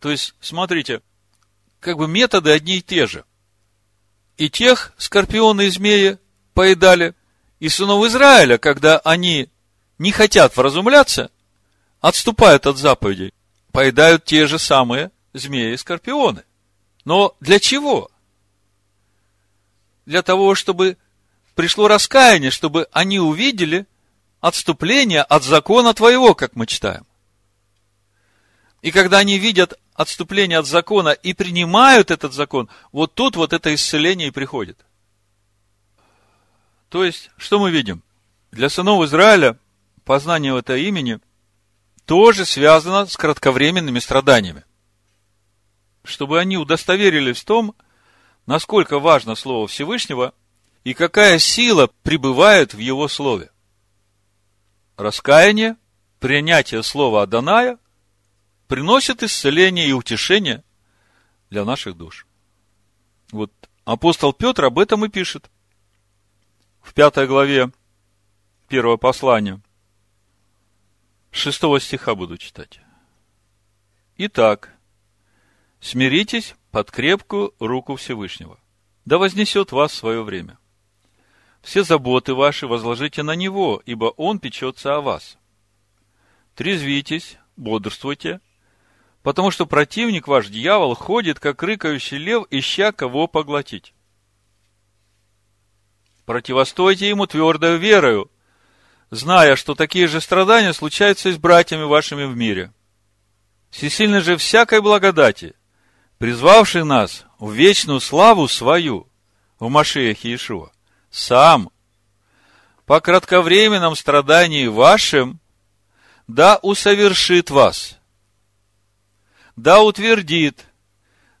То есть, смотрите, как бы методы одни и те же. И тех скорпионы и змеи поедали, и сынов Израиля, когда они не хотят вразумляться, отступают от заповедей, поедают те же самые змеи и скорпионы. Но для чего? Для того, чтобы пришло раскаяние, чтобы они увидели отступление от закона твоего, как мы читаем. И когда они видят отступление от закона и принимают этот закон, вот тут вот это исцеление и приходит. То есть, что мы видим? Для сынов Израиля познание этого имени тоже связано с кратковременными страданиями. Чтобы они удостоверились в том, насколько важно Слово Всевышнего и какая сила пребывает в Его Слове. Раскаяние, принятие Слова Аданая – приносит исцеление и утешение для наших душ. Вот апостол Петр об этом и пишет. В пятой главе первого послания. Шестого стиха буду читать. Итак, смиритесь под крепкую руку Всевышнего, да вознесет вас свое время. Все заботы ваши возложите на Него, ибо Он печется о вас. Трезвитесь, бодрствуйте, потому что противник ваш, дьявол, ходит, как рыкающий лев, ища кого поглотить. Противостойте ему твердою верою, зная, что такие же страдания случаются и с братьями вашими в мире. Всесильный же всякой благодати, призвавший нас в вечную славу свою в Машиахе Иешуа, сам по кратковременном страдании вашим да усовершит вас – да утвердит,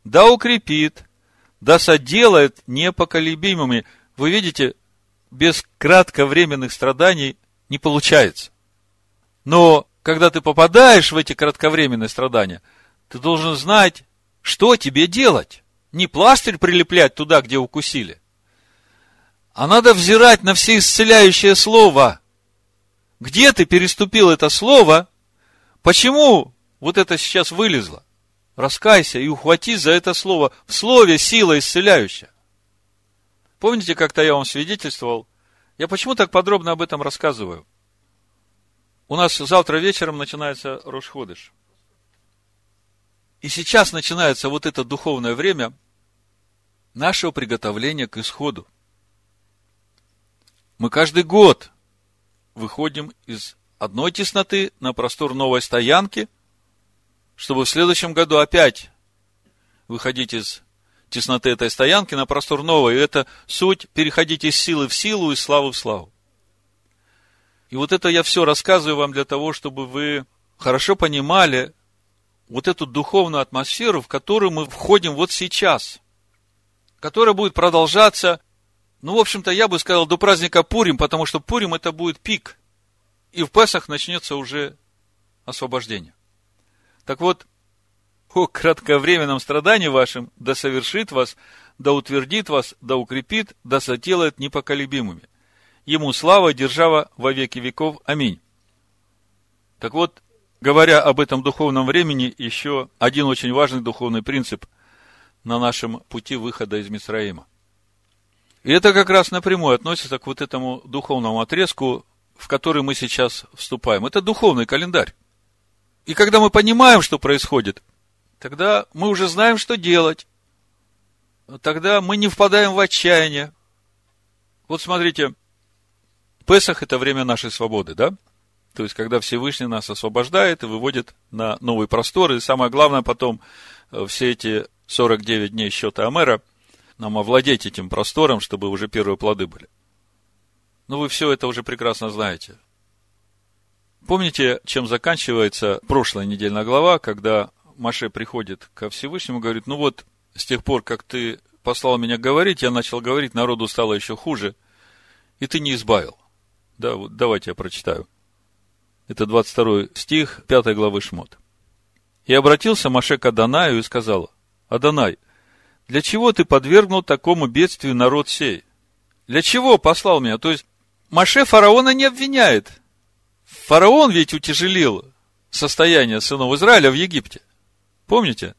да укрепит, да соделает непоколебимыми. Вы видите, без кратковременных страданий не получается. Но когда ты попадаешь в эти кратковременные страдания, ты должен знать, что тебе делать. Не пластырь прилеплять туда, где укусили, а надо взирать на все исцеляющее слово. Где ты переступил это слово? Почему вот это сейчас вылезло? Раскайся и ухватись за это слово. В слове сила исцеляющая. Помните, как-то я вам свидетельствовал? Я почему так подробно об этом рассказываю? У нас завтра вечером начинается Рошходыш. И сейчас начинается вот это духовное время нашего приготовления к исходу. Мы каждый год выходим из одной тесноты на простор новой стоянки – чтобы в следующем году опять выходить из тесноты этой стоянки на простор новой. И это суть переходить из силы в силу, из славы в славу. И вот это я все рассказываю вам для того, чтобы вы хорошо понимали вот эту духовную атмосферу, в которую мы входим вот сейчас, которая будет продолжаться, ну, в общем-то, я бы сказал, до праздника Пурим, потому что Пурим это будет пик. И в Песах начнется уже освобождение. Так вот, о кратковременном страдании вашим, да совершит вас, да утвердит вас, да укрепит, да соделает непоколебимыми. Ему слава, держава во веки веков. Аминь. Так вот, говоря об этом духовном времени, еще один очень важный духовный принцип на нашем пути выхода из Мисраима. И это как раз напрямую относится к вот этому духовному отрезку, в который мы сейчас вступаем. Это духовный календарь. И когда мы понимаем, что происходит, тогда мы уже знаем, что делать. Тогда мы не впадаем в отчаяние. Вот смотрите, Песах – это время нашей свободы, да? То есть, когда Всевышний нас освобождает и выводит на новый простор. И самое главное потом, э, все эти 49 дней счета Амера, нам овладеть этим простором, чтобы уже первые плоды были. Но вы все это уже прекрасно знаете. Помните, чем заканчивается прошлая недельная глава, когда Маше приходит ко Всевышнему и говорит, ну вот, с тех пор, как ты послал меня говорить, я начал говорить, народу стало еще хуже, и ты не избавил. Да, вот давайте я прочитаю. Это 22 стих 5 главы Шмот. И обратился Маше к Адонаю и сказал, Адонай, для чего ты подвергнул такому бедствию народ сей? Для чего послал меня? То есть, Маше фараона не обвиняет. Фараон ведь утяжелил состояние сынов Израиля в Египте. Помните?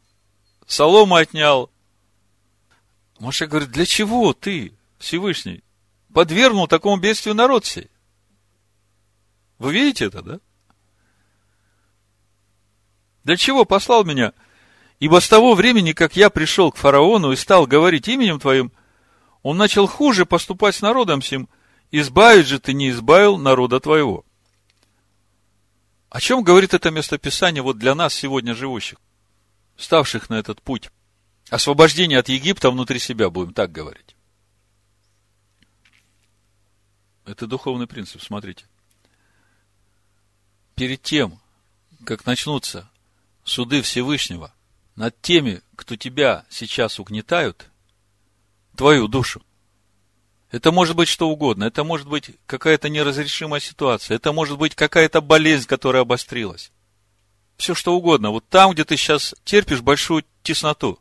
Солому отнял. Маше говорит, для чего ты, Всевышний, подвергнул такому бедствию народ сей? Вы видите это, да? Для чего послал меня? Ибо с того времени, как я пришел к фараону и стал говорить именем твоим, он начал хуже поступать с народом сим. Избавить же ты не избавил народа твоего. О чем говорит это местописание вот для нас сегодня живущих, ставших на этот путь? Освобождение от Египта внутри себя, будем так говорить. Это духовный принцип, смотрите. Перед тем, как начнутся суды Всевышнего – над теми, кто тебя сейчас угнетают, твою душу. Это может быть что угодно. Это может быть какая-то неразрешимая ситуация. Это может быть какая-то болезнь, которая обострилась. Все что угодно. Вот там, где ты сейчас терпишь большую тесноту.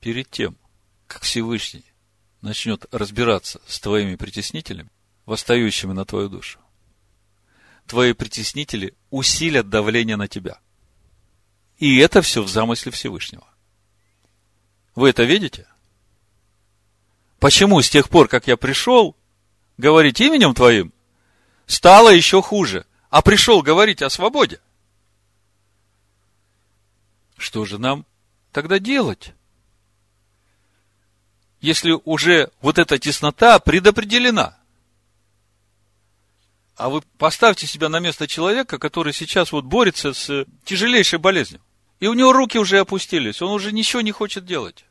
Перед тем, как Всевышний начнет разбираться с твоими притеснителями, восстающими на твою душу, твои притеснители усилят давление на тебя – и это все в замысле Всевышнего. Вы это видите? Почему с тех пор, как я пришел говорить именем твоим, стало еще хуже, а пришел говорить о свободе? Что же нам тогда делать? Если уже вот эта теснота предопределена. А вы поставьте себя на место человека, который сейчас вот борется с тяжелейшей болезнью. И у него руки уже опустились, он уже ничего не хочет делать.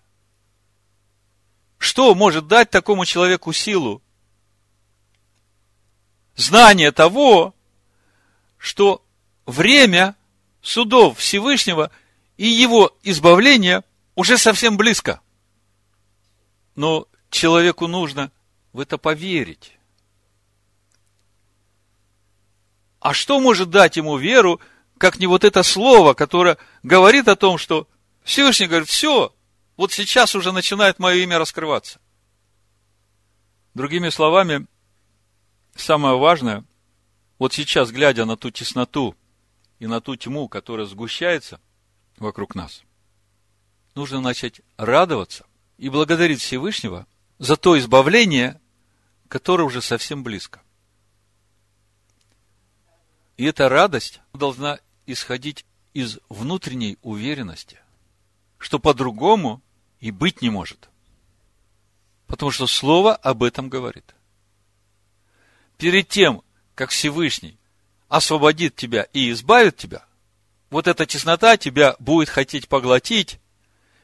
Что может дать такому человеку силу? Знание того, что время судов Всевышнего и его избавления уже совсем близко. Но человеку нужно в это поверить. А что может дать ему веру, как не вот это слово, которое говорит о том, что Всевышний говорит, все, вот сейчас уже начинает мое имя раскрываться. Другими словами, самое важное, вот сейчас, глядя на ту тесноту и на ту тьму, которая сгущается вокруг нас, нужно начать радоваться и благодарить Всевышнего за то избавление, которое уже совсем близко. И эта радость должна исходить из внутренней уверенности, что по-другому и быть не может. Потому что Слово об этом говорит. Перед тем, как Всевышний освободит тебя и избавит тебя, вот эта теснота тебя будет хотеть поглотить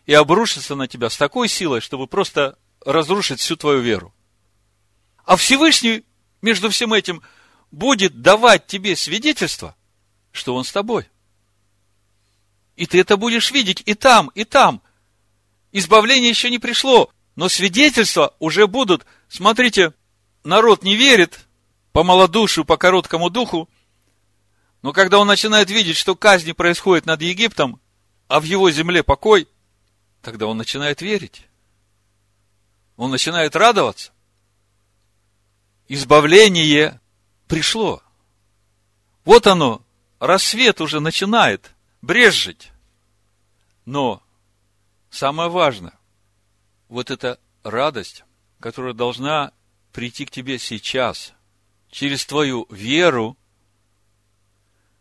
и обрушиться на тебя с такой силой, чтобы просто разрушить всю твою веру. А Всевышний между всем этим будет давать тебе свидетельство, что Он с тобой. И ты это будешь видеть и там, и там. Избавление еще не пришло, но свидетельства уже будут. Смотрите, народ не верит по малодушию, по короткому духу, но когда он начинает видеть, что казни происходят над Египтом, а в его земле покой, тогда он начинает верить. Он начинает радоваться. Избавление пришло. Вот оно, рассвет уже начинает брежить. Но самое важное, вот эта радость, которая должна прийти к тебе сейчас, через твою веру,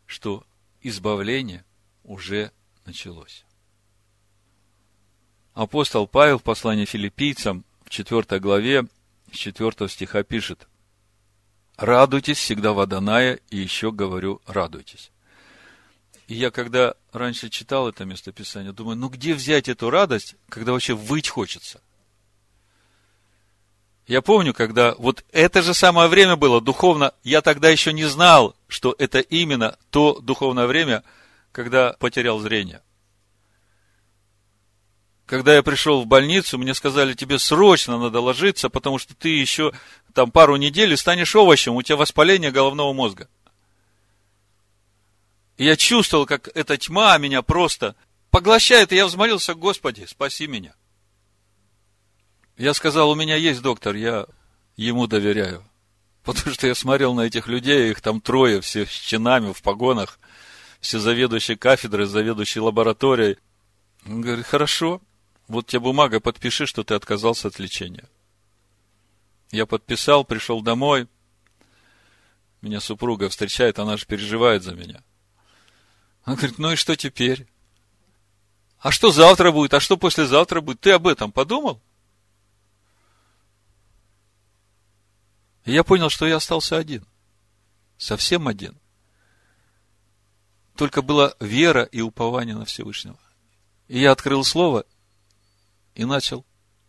что избавление уже началось. Апостол Павел в послании филиппийцам в 4 главе с 4 стиха пишет, «Радуйтесь всегда в Адоная, и еще говорю, радуйтесь». И я, когда раньше читал это местописание, думаю, ну где взять эту радость, когда вообще выть хочется? Я помню, когда вот это же самое время было духовно, я тогда еще не знал, что это именно то духовное время, когда потерял зрение. Когда я пришел в больницу, мне сказали, тебе срочно надо ложиться, потому что ты еще там пару недель станешь овощем, у тебя воспаление головного мозга. И я чувствовал, как эта тьма меня просто поглощает, и я взмолился, Господи, спаси меня. Я сказал, у меня есть доктор, я ему доверяю. Потому что я смотрел на этих людей, их там трое, все с чинами, в погонах, все заведующие кафедрой, заведующие лабораторией. Он говорит, хорошо, вот тебе бумага, подпиши, что ты отказался от лечения. Я подписал, пришел домой, меня супруга встречает, она же переживает за меня. Она говорит, ну и что теперь? А что завтра будет? А что послезавтра будет? Ты об этом подумал? И я понял, что я остался один. Совсем один. Только была вера и упование на Всевышнего. И я открыл слово и начал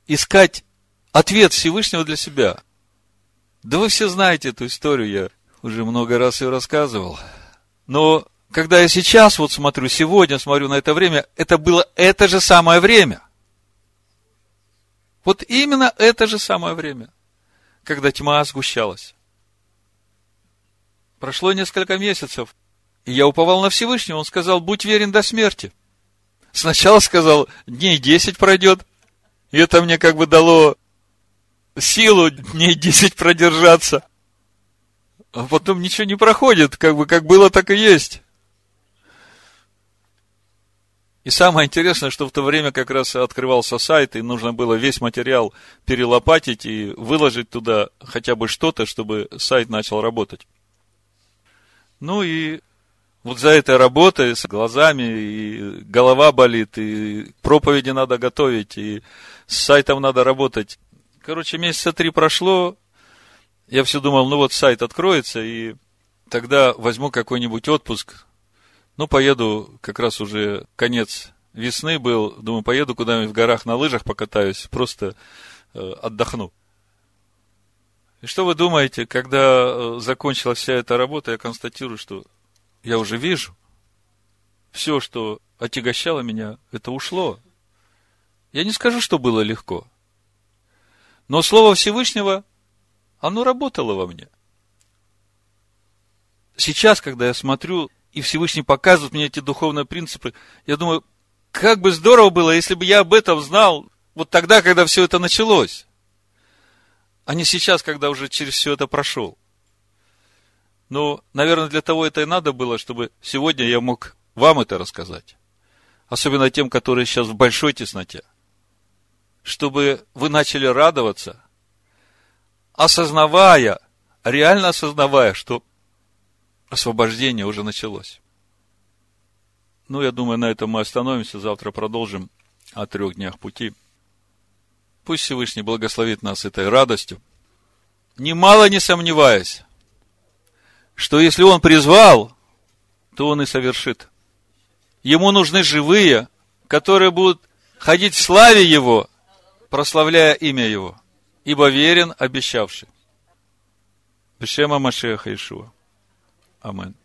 искать ответ Всевышнего для себя. Да вы все знаете эту историю, я уже много раз ее рассказывал. Но когда я сейчас вот смотрю, сегодня смотрю на это время, это было это же самое время. Вот именно это же самое время когда тьма сгущалась. Прошло несколько месяцев, и я уповал на Всевышнего. Он сказал, будь верен до смерти. Сначала сказал, дней десять пройдет. И это мне как бы дало силу дней десять продержаться. А потом ничего не проходит, как бы как было, так и есть. И самое интересное, что в то время как раз открывался сайт, и нужно было весь материал перелопатить и выложить туда хотя бы что-то, чтобы сайт начал работать. Ну и вот за этой работой с глазами, и голова болит, и проповеди надо готовить, и с сайтом надо работать. Короче, месяца три прошло, я все думал, ну вот сайт откроется, и тогда возьму какой-нибудь отпуск, ну, поеду, как раз уже конец весны был, думаю, поеду куда-нибудь в горах на лыжах покатаюсь, просто э, отдохну. И что вы думаете, когда э, закончилась вся эта работа, я констатирую, что я уже вижу, все, что отягощало меня, это ушло. Я не скажу, что было легко. Но Слово Всевышнего, оно работало во мне. Сейчас, когда я смотрю и Всевышний показывает мне эти духовные принципы, я думаю, как бы здорово было, если бы я об этом знал вот тогда, когда все это началось, а не сейчас, когда уже через все это прошел. Но, наверное, для того это и надо было, чтобы сегодня я мог вам это рассказать. Особенно тем, которые сейчас в большой тесноте. Чтобы вы начали радоваться, осознавая, реально осознавая, что освобождение уже началось. Ну, я думаю, на этом мы остановимся. Завтра продолжим о трех днях пути. Пусть Всевышний благословит нас этой радостью. Немало не сомневаясь, что если Он призвал, то Он и совершит. Ему нужны живые, которые будут ходить в славе Его, прославляя имя Его, ибо верен обещавший. Бешема Машеха Ишуа. I went,